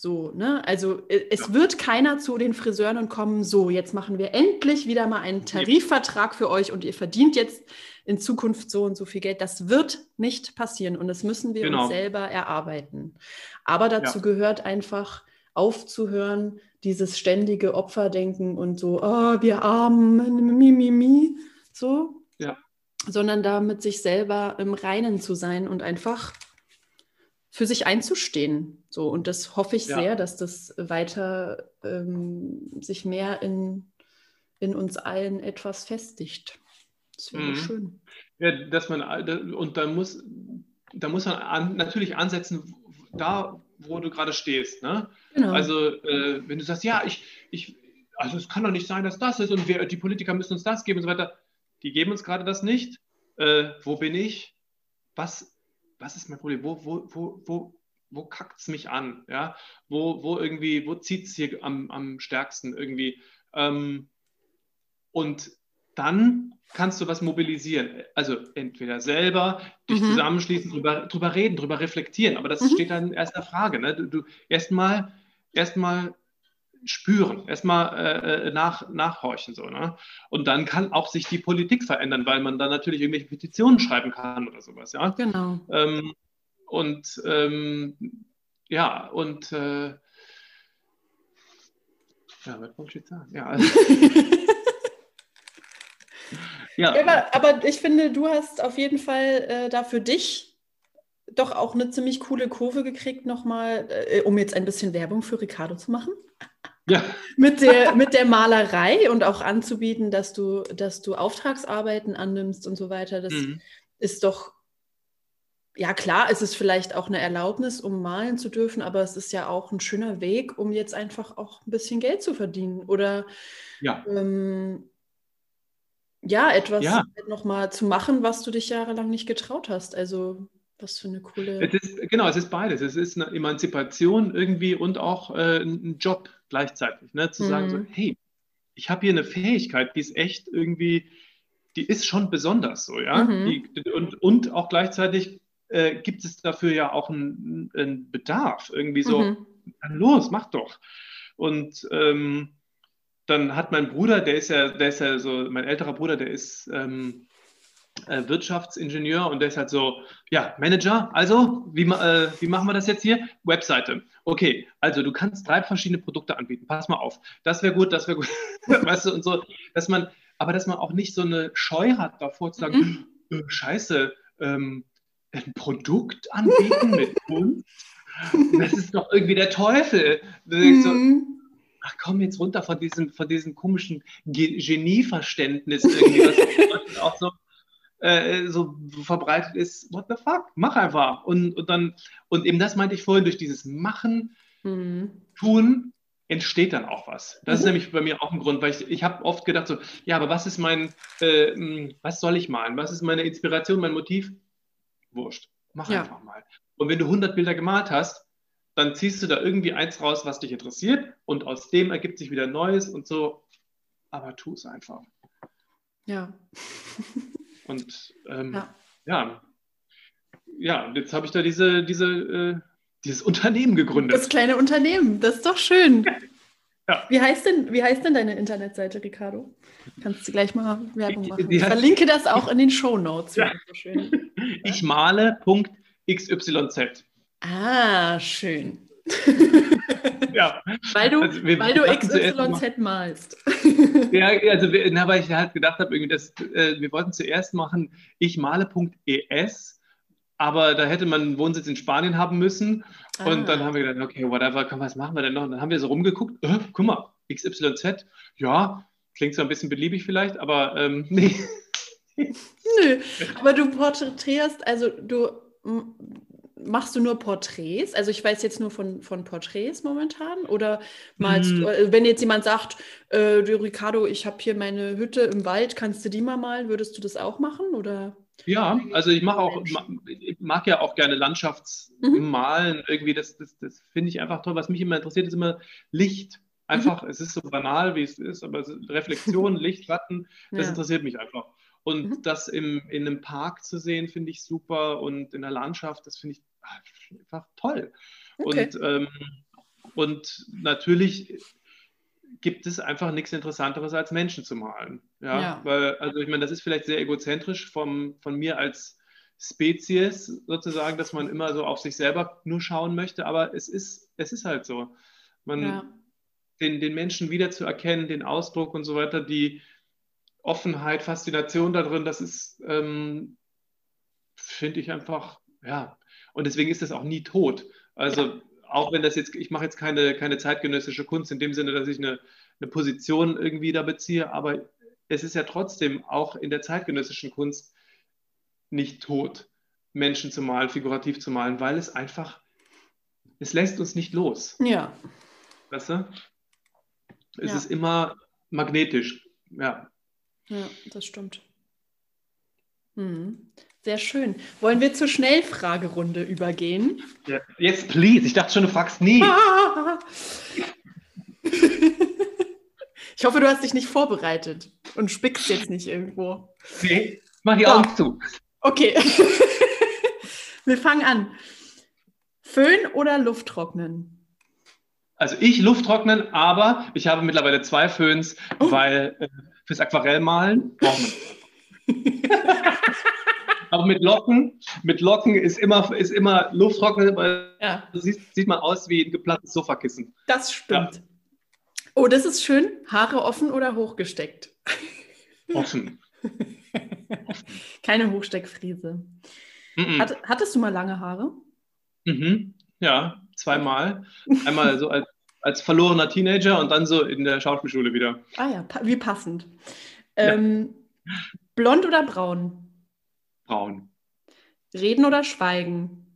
So, ne? Also äh, es Ja. wird keiner zu den Friseuren und kommen, so, jetzt machen wir endlich wieder mal einen Tarifvertrag für euch und ihr verdient jetzt in Zukunft so und so viel Geld. Das wird nicht passieren und das müssen wir Genau. uns selber erarbeiten. Aber dazu Ja. gehört einfach aufzuhören, dieses ständige Opferdenken und so, oh, wir armen, mi, mi, mi, so. Ja. Sondern da mit sich selber im Reinen zu sein und einfach für sich einzustehen. So, und das hoffe ich Ja. sehr, dass das weiter ähm, sich mehr in, in uns allen etwas festigt. Das wäre Mhm. schön. Ja, dass man, und da muss, da muss man an, natürlich ansetzen, da, wo du gerade stehst. Ne? Genau. Also, äh, wenn du sagst, ja, ich, ich, also es kann doch nicht sein, dass das ist und wir, die Politiker müssen uns das geben und so weiter. Die geben uns gerade das nicht. Äh, wo bin ich? Was, was ist mein Problem? Wo, wo, wo, wo, wo kackt es mich an? Ja? Wo, wo irgendwie, wo zieht es hier am, am stärksten irgendwie? Ähm, und dann kannst du was mobilisieren. Also entweder selber, dich Mhm. zusammenschließen, drüber, drüber reden, drüber reflektieren. Aber das Mhm. steht dann in erster Frage. Ne? Du, du erstmal erstmal spüren, erstmal äh, nach, nachhorchen. So, ne? Und dann kann auch sich die Politik verändern, weil man dann natürlich irgendwelche Petitionen schreiben kann oder sowas. Ja? genau. Ähm, und ähm, ja, und äh, ja, was wollte ich jetzt sagen? Ja, also, ja, Ja, aber, aber ich finde, du hast auf jeden Fall äh, da für dich doch auch eine ziemlich coole Kurve gekriegt, nochmal, äh, um jetzt ein bisschen Werbung für Ricardo zu machen. ja, Mit der, mit der Malerei und auch anzubieten, dass du, dass du Auftragsarbeiten annimmst und so weiter. Das mhm. ist doch, ja klar, es ist vielleicht auch eine Erlaubnis, um malen zu dürfen, aber es ist ja auch ein schöner Weg, um jetzt einfach auch ein bisschen Geld zu verdienen oder ja, ähm, ja, etwas Ja. nochmal zu machen, was du dich jahrelang nicht getraut hast. Also, was für eine coole. es ist, genau, es ist beides. Es ist eine Emanzipation irgendwie und auch äh, ein Job gleichzeitig. Ne? Zu sagen, so, Mhm. hey, ich habe hier eine Fähigkeit, die ist echt irgendwie, die ist schon besonders so, ja. Mhm. Die, und, und auch gleichzeitig äh, gibt es dafür ja auch einen, einen Bedarf. Irgendwie so, Mhm. dann los, mach doch. Und ähm, dann hat mein Bruder, der ist ja, der ist ja so, mein älterer Bruder, der ist ähm, äh, Wirtschaftsingenieur und der ist halt so, ja, Manager, also, wie, äh, wie machen wir das jetzt hier? Webseite. Okay, also du kannst drei verschiedene Produkte anbieten. Pass mal auf. Das wäre gut, das wäre gut. weißt du, und so, dass man, aber dass man auch nicht so eine Scheu hat davor zu sagen, äh, scheiße, ähm, ein Produkt anbieten mit Kunst? Das ist doch irgendwie der Teufel. So, Mhm. ach komm jetzt runter von diesem, von diesem komischen Ge Genieverständnis irgendwie, was auch so, äh, so verbreitet ist. What the fuck? Mach einfach. Und, und dann, und eben das meinte ich vorhin, durch dieses Machen, Mhm. Tun, entsteht dann auch was. Das mhm. ist nämlich bei mir auch ein Grund, weil ich, ich habe oft gedacht so, ja, aber was ist mein, äh, was soll ich malen? Was ist meine Inspiration, mein Motiv? Wurscht, mach ja. einfach mal. Und wenn du 100 Bilder gemalt hast, dann ziehst du da irgendwie eins raus, was dich interessiert und aus dem ergibt sich wieder Neues und so. Aber tu es einfach. Ja. und ähm, ja. ja. ja, jetzt habe ich da diese, diese äh, dieses Unternehmen gegründet. Das kleine Unternehmen, das ist doch schön. Ja. Wie, heißt denn, wie heißt denn deine Internetseite, Ricardo? Kannst du gleich mal Werbung machen? Ich verlinke das auch in den Show Notes. Ja. Ich male .xyz. Ah, schön. ja. Weil du, also weil du XYZ malst. ja, also na, weil ich halt gedacht habe, irgendwie das, äh, wir wollten zuerst machen, ich male.es aber da hätte man einen Wohnsitz in Spanien haben müssen. Ah. Und dann haben wir gedacht, okay, whatever, komm, was machen wir denn noch? Und dann haben wir so rumgeguckt, äh, guck mal, XYZ, ja, klingt so ein bisschen beliebig vielleicht, aber ähm, nee. Nö, aber du porträtierst, also du machst du nur Porträts? Also ich weiß jetzt nur von, von Porträts momentan. Oder malst mm. du, äh, wenn jetzt jemand sagt, äh, du Ricardo, ich habe hier meine Hütte im Wald, kannst du die mal malen? Würdest du das auch machen? Oder? Ja, also ich mache auch, ich mag ja auch gerne Landschaftsmalen. Mhm. Irgendwie, das, das, das finde ich einfach toll. Was mich immer interessiert, ist immer Licht. Einfach, mhm. es ist so banal, wie es ist, aber Reflexion, Licht, Schatten, das ja. interessiert mich einfach. Und mhm. das im, in einem Park zu sehen, finde ich super. Und in der Landschaft, das finde ich einfach toll. Okay. Und, ähm, und natürlich gibt es einfach nichts Interessanteres als Menschen zu malen. Ja, ja. weil, also ich meine, das ist vielleicht sehr egozentrisch vom, von mir als Spezies sozusagen, dass man immer so auf sich selber nur schauen möchte, aber es ist, es ist halt so. Man, ja. den, den Menschen wiederzuerkennen, den Ausdruck und so weiter, die Offenheit, Faszination darin, das ist, ähm, finde ich einfach, ja. Und deswegen ist das auch nie tot. Also ja auch wenn das jetzt, ich mache jetzt keine, keine zeitgenössische Kunst in dem Sinne, dass ich eine, eine Position irgendwie da beziehe, aber es ist ja trotzdem auch in der zeitgenössischen Kunst nicht tot, Menschen zu malen, figurativ zu malen, weil es einfach, es lässt uns nicht los. Ja. Weißt du? Es ja. ist immer magnetisch, ja. Ja, das stimmt. Hm. Sehr schön. Wollen wir zur Schnellfragerunde übergehen? Jetzt, please. Ich dachte schon, du fragst nie. ich hoffe, du hast dich nicht vorbereitet und spickst jetzt nicht irgendwo. Nee, mach die Augen zu. Okay. wir fangen an. Föhn oder Lufttrocknen? Also ich Lufttrocknen, aber ich habe mittlerweile zwei Föhns, oh. weil äh, fürs Aquarellmalen braucht man. Aber mit Locken, mit Locken ist immer, ist immer Lufttrocknen, weil ja. du siehst, sieht man aus wie ein geplatztes Sofakissen. Das stimmt. Ja. Oh, das ist schön. Haare offen oder hochgesteckt? Offen. Keine Hochsteckfriese. Mm -mm. Hat, hattest du mal lange Haare? Mhm. Ja, zweimal. Einmal so als, als verlorener Teenager und dann so in der Schauspielschule wieder. Ah ja, wie passend. Ähm, ja. Blond oder braun? Braun. Reden oder schweigen?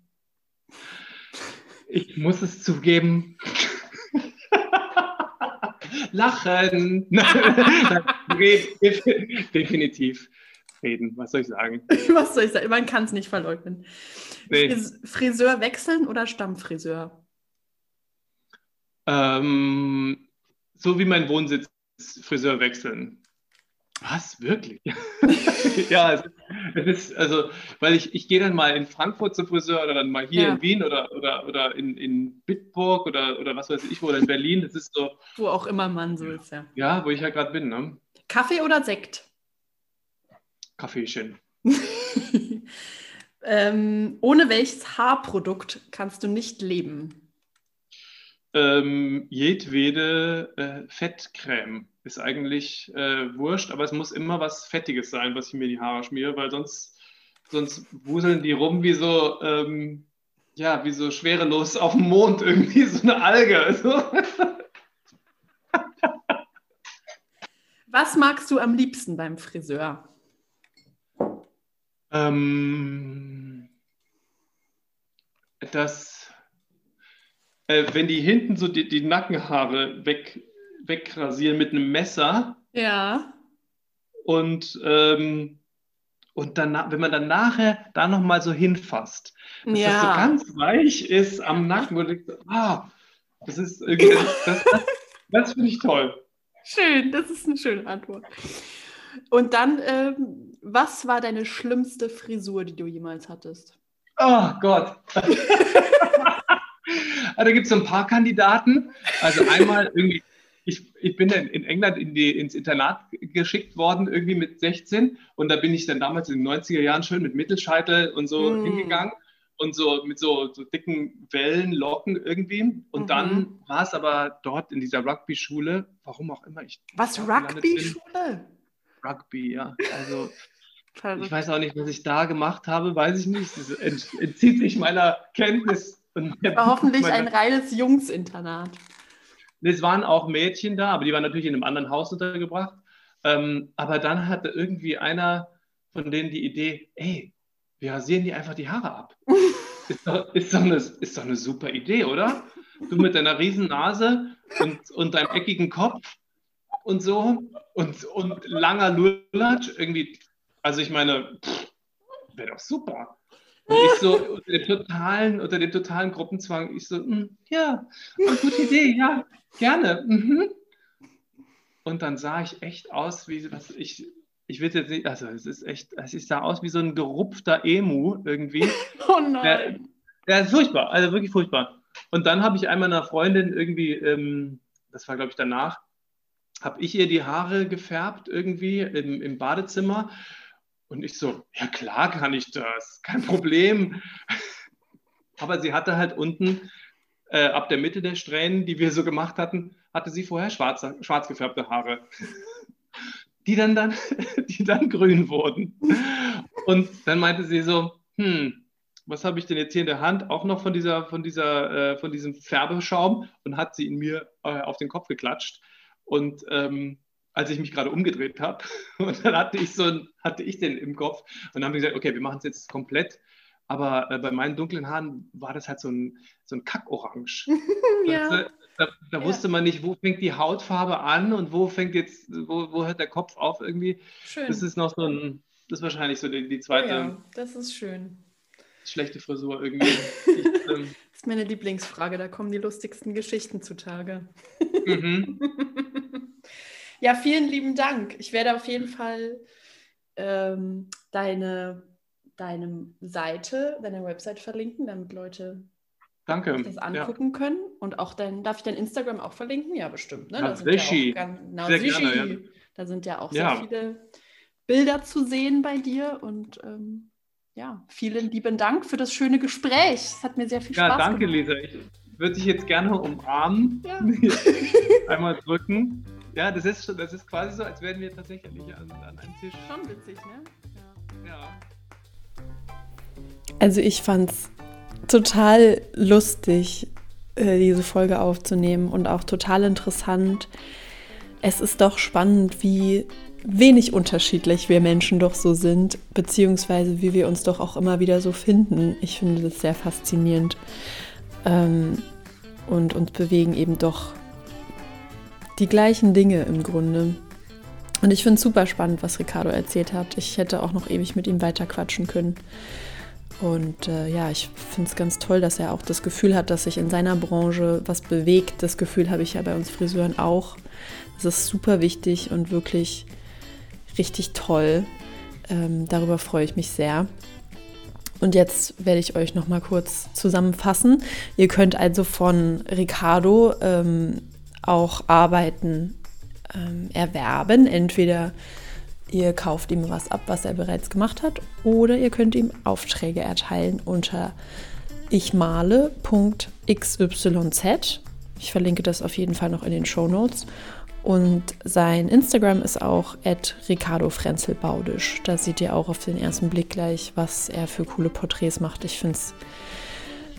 Ich muss es zugeben. Lachen. definitiv reden. Was soll ich sagen? Was soll ich sagen? Man kann es nicht verleugnen. Nee. Friseur wechseln oder Stammfriseur? Ähm, so wie mein Wohnsitz Friseur wechseln. Was? Wirklich? ja, es, es, ist, also, weil ich, ich gehe dann mal in Frankfurt zum Friseur oder dann mal hier ja. in Wien oder, oder, oder in, in Bitburg oder, oder was weiß ich, oder in Berlin. Das ist so. Wo auch immer man so ist, ja. Ja, wo ich ja gerade bin. Ne? Kaffee oder Sekt? Kaffeechen. ähm, ohne welches Haarprodukt kannst du nicht leben? Ähm, jedwede äh, Fettcreme ist eigentlich äh, wurscht, aber es muss immer was Fettiges sein, was ich mir in die Haare schmiere, weil sonst, sonst wuseln die rum wie so, ähm, ja, wie so schwerelos auf dem Mond irgendwie, so eine Alge. Also. Was magst du am liebsten beim Friseur? Ähm, das äh, wenn die hinten so die, die Nackenhaare weg, wegrasieren mit einem Messer. Ja. Und, ähm, und dann, wenn man dann nachher da nochmal so hinfasst, dass ja. das so ganz weich ist am Nacken und ich so, ah, das ist irgendwie, das, das, das finde ich toll. Schön, das ist eine schöne Antwort. Und dann, ähm, was war deine schlimmste Frisur, die du jemals hattest? Oh Gott. da gibt es so ein paar Kandidaten. Also einmal irgendwie, ich, ich bin in, in England in die, ins Internat geschickt worden, irgendwie mit 16. Und da bin ich dann damals in den 90er Jahren schön mit Mittelscheitel und so mm. hingegangen und so mit so, so dicken Wellen, Locken irgendwie. Und mhm. dann war es aber dort in dieser Rugby-Schule, warum auch immer ich. Was, Rugby-Schule? Rugby, ja. Also ich weiß auch nicht, was ich da gemacht habe, weiß ich nicht. Das entzieht sich meiner Kenntnis. War hoffentlich ein reines Jungsinternat. Es waren auch Mädchen da, aber die waren natürlich in einem anderen Haus untergebracht. Ähm, aber dann hatte irgendwie einer von denen die Idee, ey, wir rasieren die einfach die Haare ab. ist, doch, ist, doch eine, ist doch eine super Idee, oder? Du mit deiner riesen Nase und, und deinem eckigen Kopf und so und, und langer Lulatsch, irgendwie, also ich meine, wäre doch super. Und ich so unter dem totalen, unter dem totalen Gruppenzwang, ich so, mm, ja, eine gute Idee, ja, gerne. Mhm. Und dann sah ich echt aus, wie was ich, ich will jetzt nicht, also es ist echt, es sah aus wie so ein gerupfter Emu irgendwie. Oh nein. Der ist furchtbar, also wirklich furchtbar. Und dann habe ich einmal einer Freundin irgendwie, ähm, das war glaube ich danach, habe ich ihr die Haare gefärbt irgendwie im, im Badezimmer. Und ich so, ja klar kann ich das, kein Problem. Aber sie hatte halt unten äh, ab der Mitte der Strähnen, die wir so gemacht hatten, hatte sie vorher schwarz, schwarz gefärbte Haare, die dann, dann, die dann grün wurden. Und dann meinte sie so, hm, was habe ich denn jetzt hier in der Hand? Auch noch von, dieser, von, dieser, äh, von diesem Färbeschaum und hat sie ihn mir äh, auf den Kopf geklatscht. Und ähm, als ich mich gerade umgedreht habe, und dann hatte ich so hatte ich den im Kopf und dann haben wir gesagt, okay, wir machen es jetzt komplett. Aber äh, bei meinen dunklen Haaren war das halt so ein, so ein Kackorange. ja. da, da, da ja. wusste man nicht, wo fängt die Hautfarbe an und wo fängt jetzt, wo, wo hört der Kopf auf irgendwie. Schön. Das ist noch so ein, das ist wahrscheinlich so die, die zweite. Oh ja, das ist schön. Schlechte Frisur irgendwie. ich, ähm, das ist meine Lieblingsfrage, da kommen die lustigsten Geschichten zutage. Mhm. Ja, vielen lieben Dank. Ich werde auf jeden Fall ähm, deine, deine Seite, deine Website verlinken, damit Leute Danke. das angucken ja. können. Und auch dein, darf ich dein Instagram auch verlinken? Ja, bestimmt. Ne? Da, sind ja auch ganz, na, sehr gerne, ja. da sind ja auch sehr viele Bilder zu sehen bei dir. Und ähm, ja, vielen lieben Dank für das schöne Gespräch. Es hat mir sehr viel Spaß gemacht. Ja, danke, Lisa. Ich würde dich jetzt gerne umarmen, einmal drücken. Ja, das ist, das ist quasi so, als wären wir tatsächlich an, an einem Tisch. Schon witzig, ne? Ja. ja. Also ich fand's total lustig, äh, diese Folge aufzunehmen und auch total interessant. Es ist doch spannend, wie wenig unterschiedlich wir Menschen doch so sind, beziehungsweise wie wir uns doch auch immer wieder so finden. Ich finde das sehr faszinierend. Ähm, und uns bewegen eben doch die gleichen Dinge im Grunde. Und ich finde es super spannend, was Ricardo erzählt hat. Ich hätte auch noch ewig mit ihm weiter quatschen können. Und äh, ja, ich finde es ganz toll, dass er auch das Gefühl hat, dass sich in seiner Branche was bewegt. Das Gefühl habe ich ja bei uns Friseuren auch. Das ist super wichtig und wirklich richtig toll. Ähm, darüber freue ich mich sehr. Und jetzt werde ich euch noch mal kurz zusammenfassen. Ihr könnt also von Ricardo ähm, auch Arbeiten ähm, erwerben. Entweder ihr kauft ihm was ab, was er bereits gemacht hat, oder ihr könnt ihm Aufträge erteilen unter ichmale.xyz. Ich verlinke das auf jeden Fall noch in den Show Notes. Und sein Instagram ist auch at Ricardo Frenzelbaudisch. Da seht ihr auch auf den ersten Blick gleich, was er für coole Porträts macht. Ich finde es,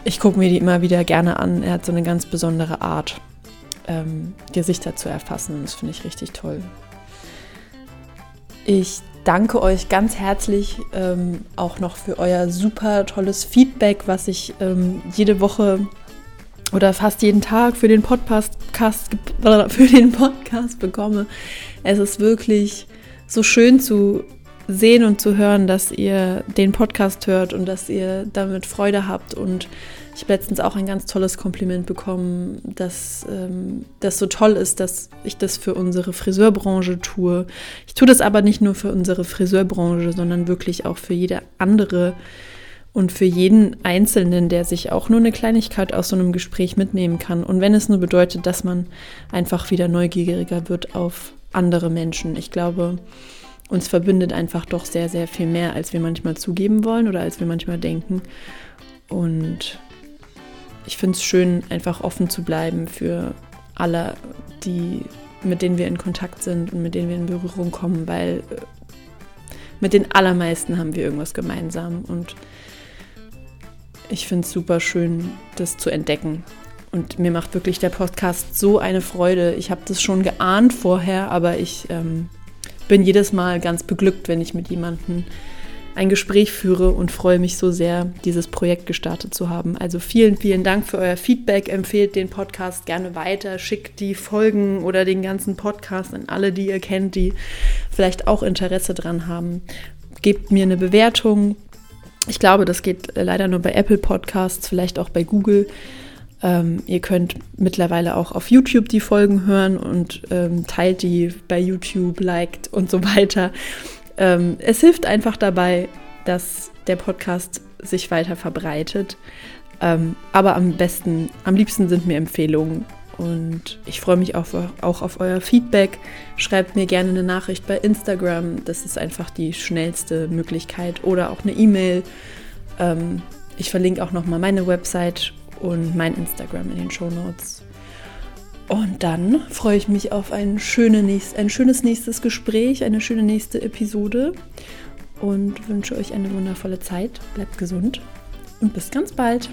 ich gucke mir die immer wieder gerne an. Er hat so eine ganz besondere Art, ähm, Gesichter zu erfassen. Das finde ich richtig toll. Ich danke euch ganz herzlich ähm, auch noch für euer super tolles Feedback, was ich ähm, jede Woche oder fast jeden Tag für den Podcast, für den Podcast bekomme. Es ist wirklich so schön zu sehen und zu hören, dass ihr den Podcast hört und dass ihr damit Freude habt. Und ich habe letztens auch ein ganz tolles Kompliment bekommen, dass ähm, das so toll ist, dass ich das für unsere Friseurbranche tue. Ich tue das aber nicht nur für unsere Friseurbranche, sondern wirklich auch für jede andere und für jeden Einzelnen, der sich auch nur eine Kleinigkeit aus so einem Gespräch mitnehmen kann. Und wenn es nur bedeutet, dass man einfach wieder neugieriger wird auf andere Menschen. Ich glaube, uns verbindet einfach doch sehr, sehr viel mehr, als wir manchmal zugeben wollen oder als wir manchmal denken. Und ich finde es schön, einfach offen zu bleiben für alle, die, mit denen wir in Kontakt sind und mit denen wir in Berührung kommen, weil äh, mit den allermeisten haben wir irgendwas gemeinsam. Und ich finde es super schön, das zu entdecken. Und mir macht wirklich der Podcast so eine Freude. Ich habe das schon geahnt vorher, aber ich ähm, bin jedes Mal ganz beglückt, wenn ich mit jemandem ein Gespräch führe und freue mich so sehr, dieses Projekt gestartet zu haben. Also vielen, vielen Dank für euer Feedback. Empfehlt den Podcast gerne weiter. Schickt die Folgen oder den ganzen Podcast an alle, die ihr kennt, die vielleicht auch Interesse dran haben. Gebt mir eine Bewertung. Ich glaube, das geht leider nur bei Apple Podcasts, vielleicht auch bei Google. Ähm, ihr könnt mittlerweile auch auf YouTube die Folgen hören und ähm, teilt die bei YouTube, liked und so weiter. Ähm, es hilft einfach dabei, dass der Podcast sich weiter verbreitet. Ähm, aber am besten, am liebsten sind mir Empfehlungen. Und ich freue mich auch, auch auf euer Feedback. Schreibt mir gerne eine Nachricht bei Instagram. Das ist einfach die schnellste Möglichkeit. Oder auch eine E-Mail. Ähm, ich verlinke auch nochmal meine Website und mein Instagram in den Show Notes. Und dann freue ich mich auf ein, schöne nächst, ein schönes nächstes Gespräch, eine schöne nächste Episode und wünsche euch eine wundervolle Zeit. Bleibt gesund und bis ganz bald.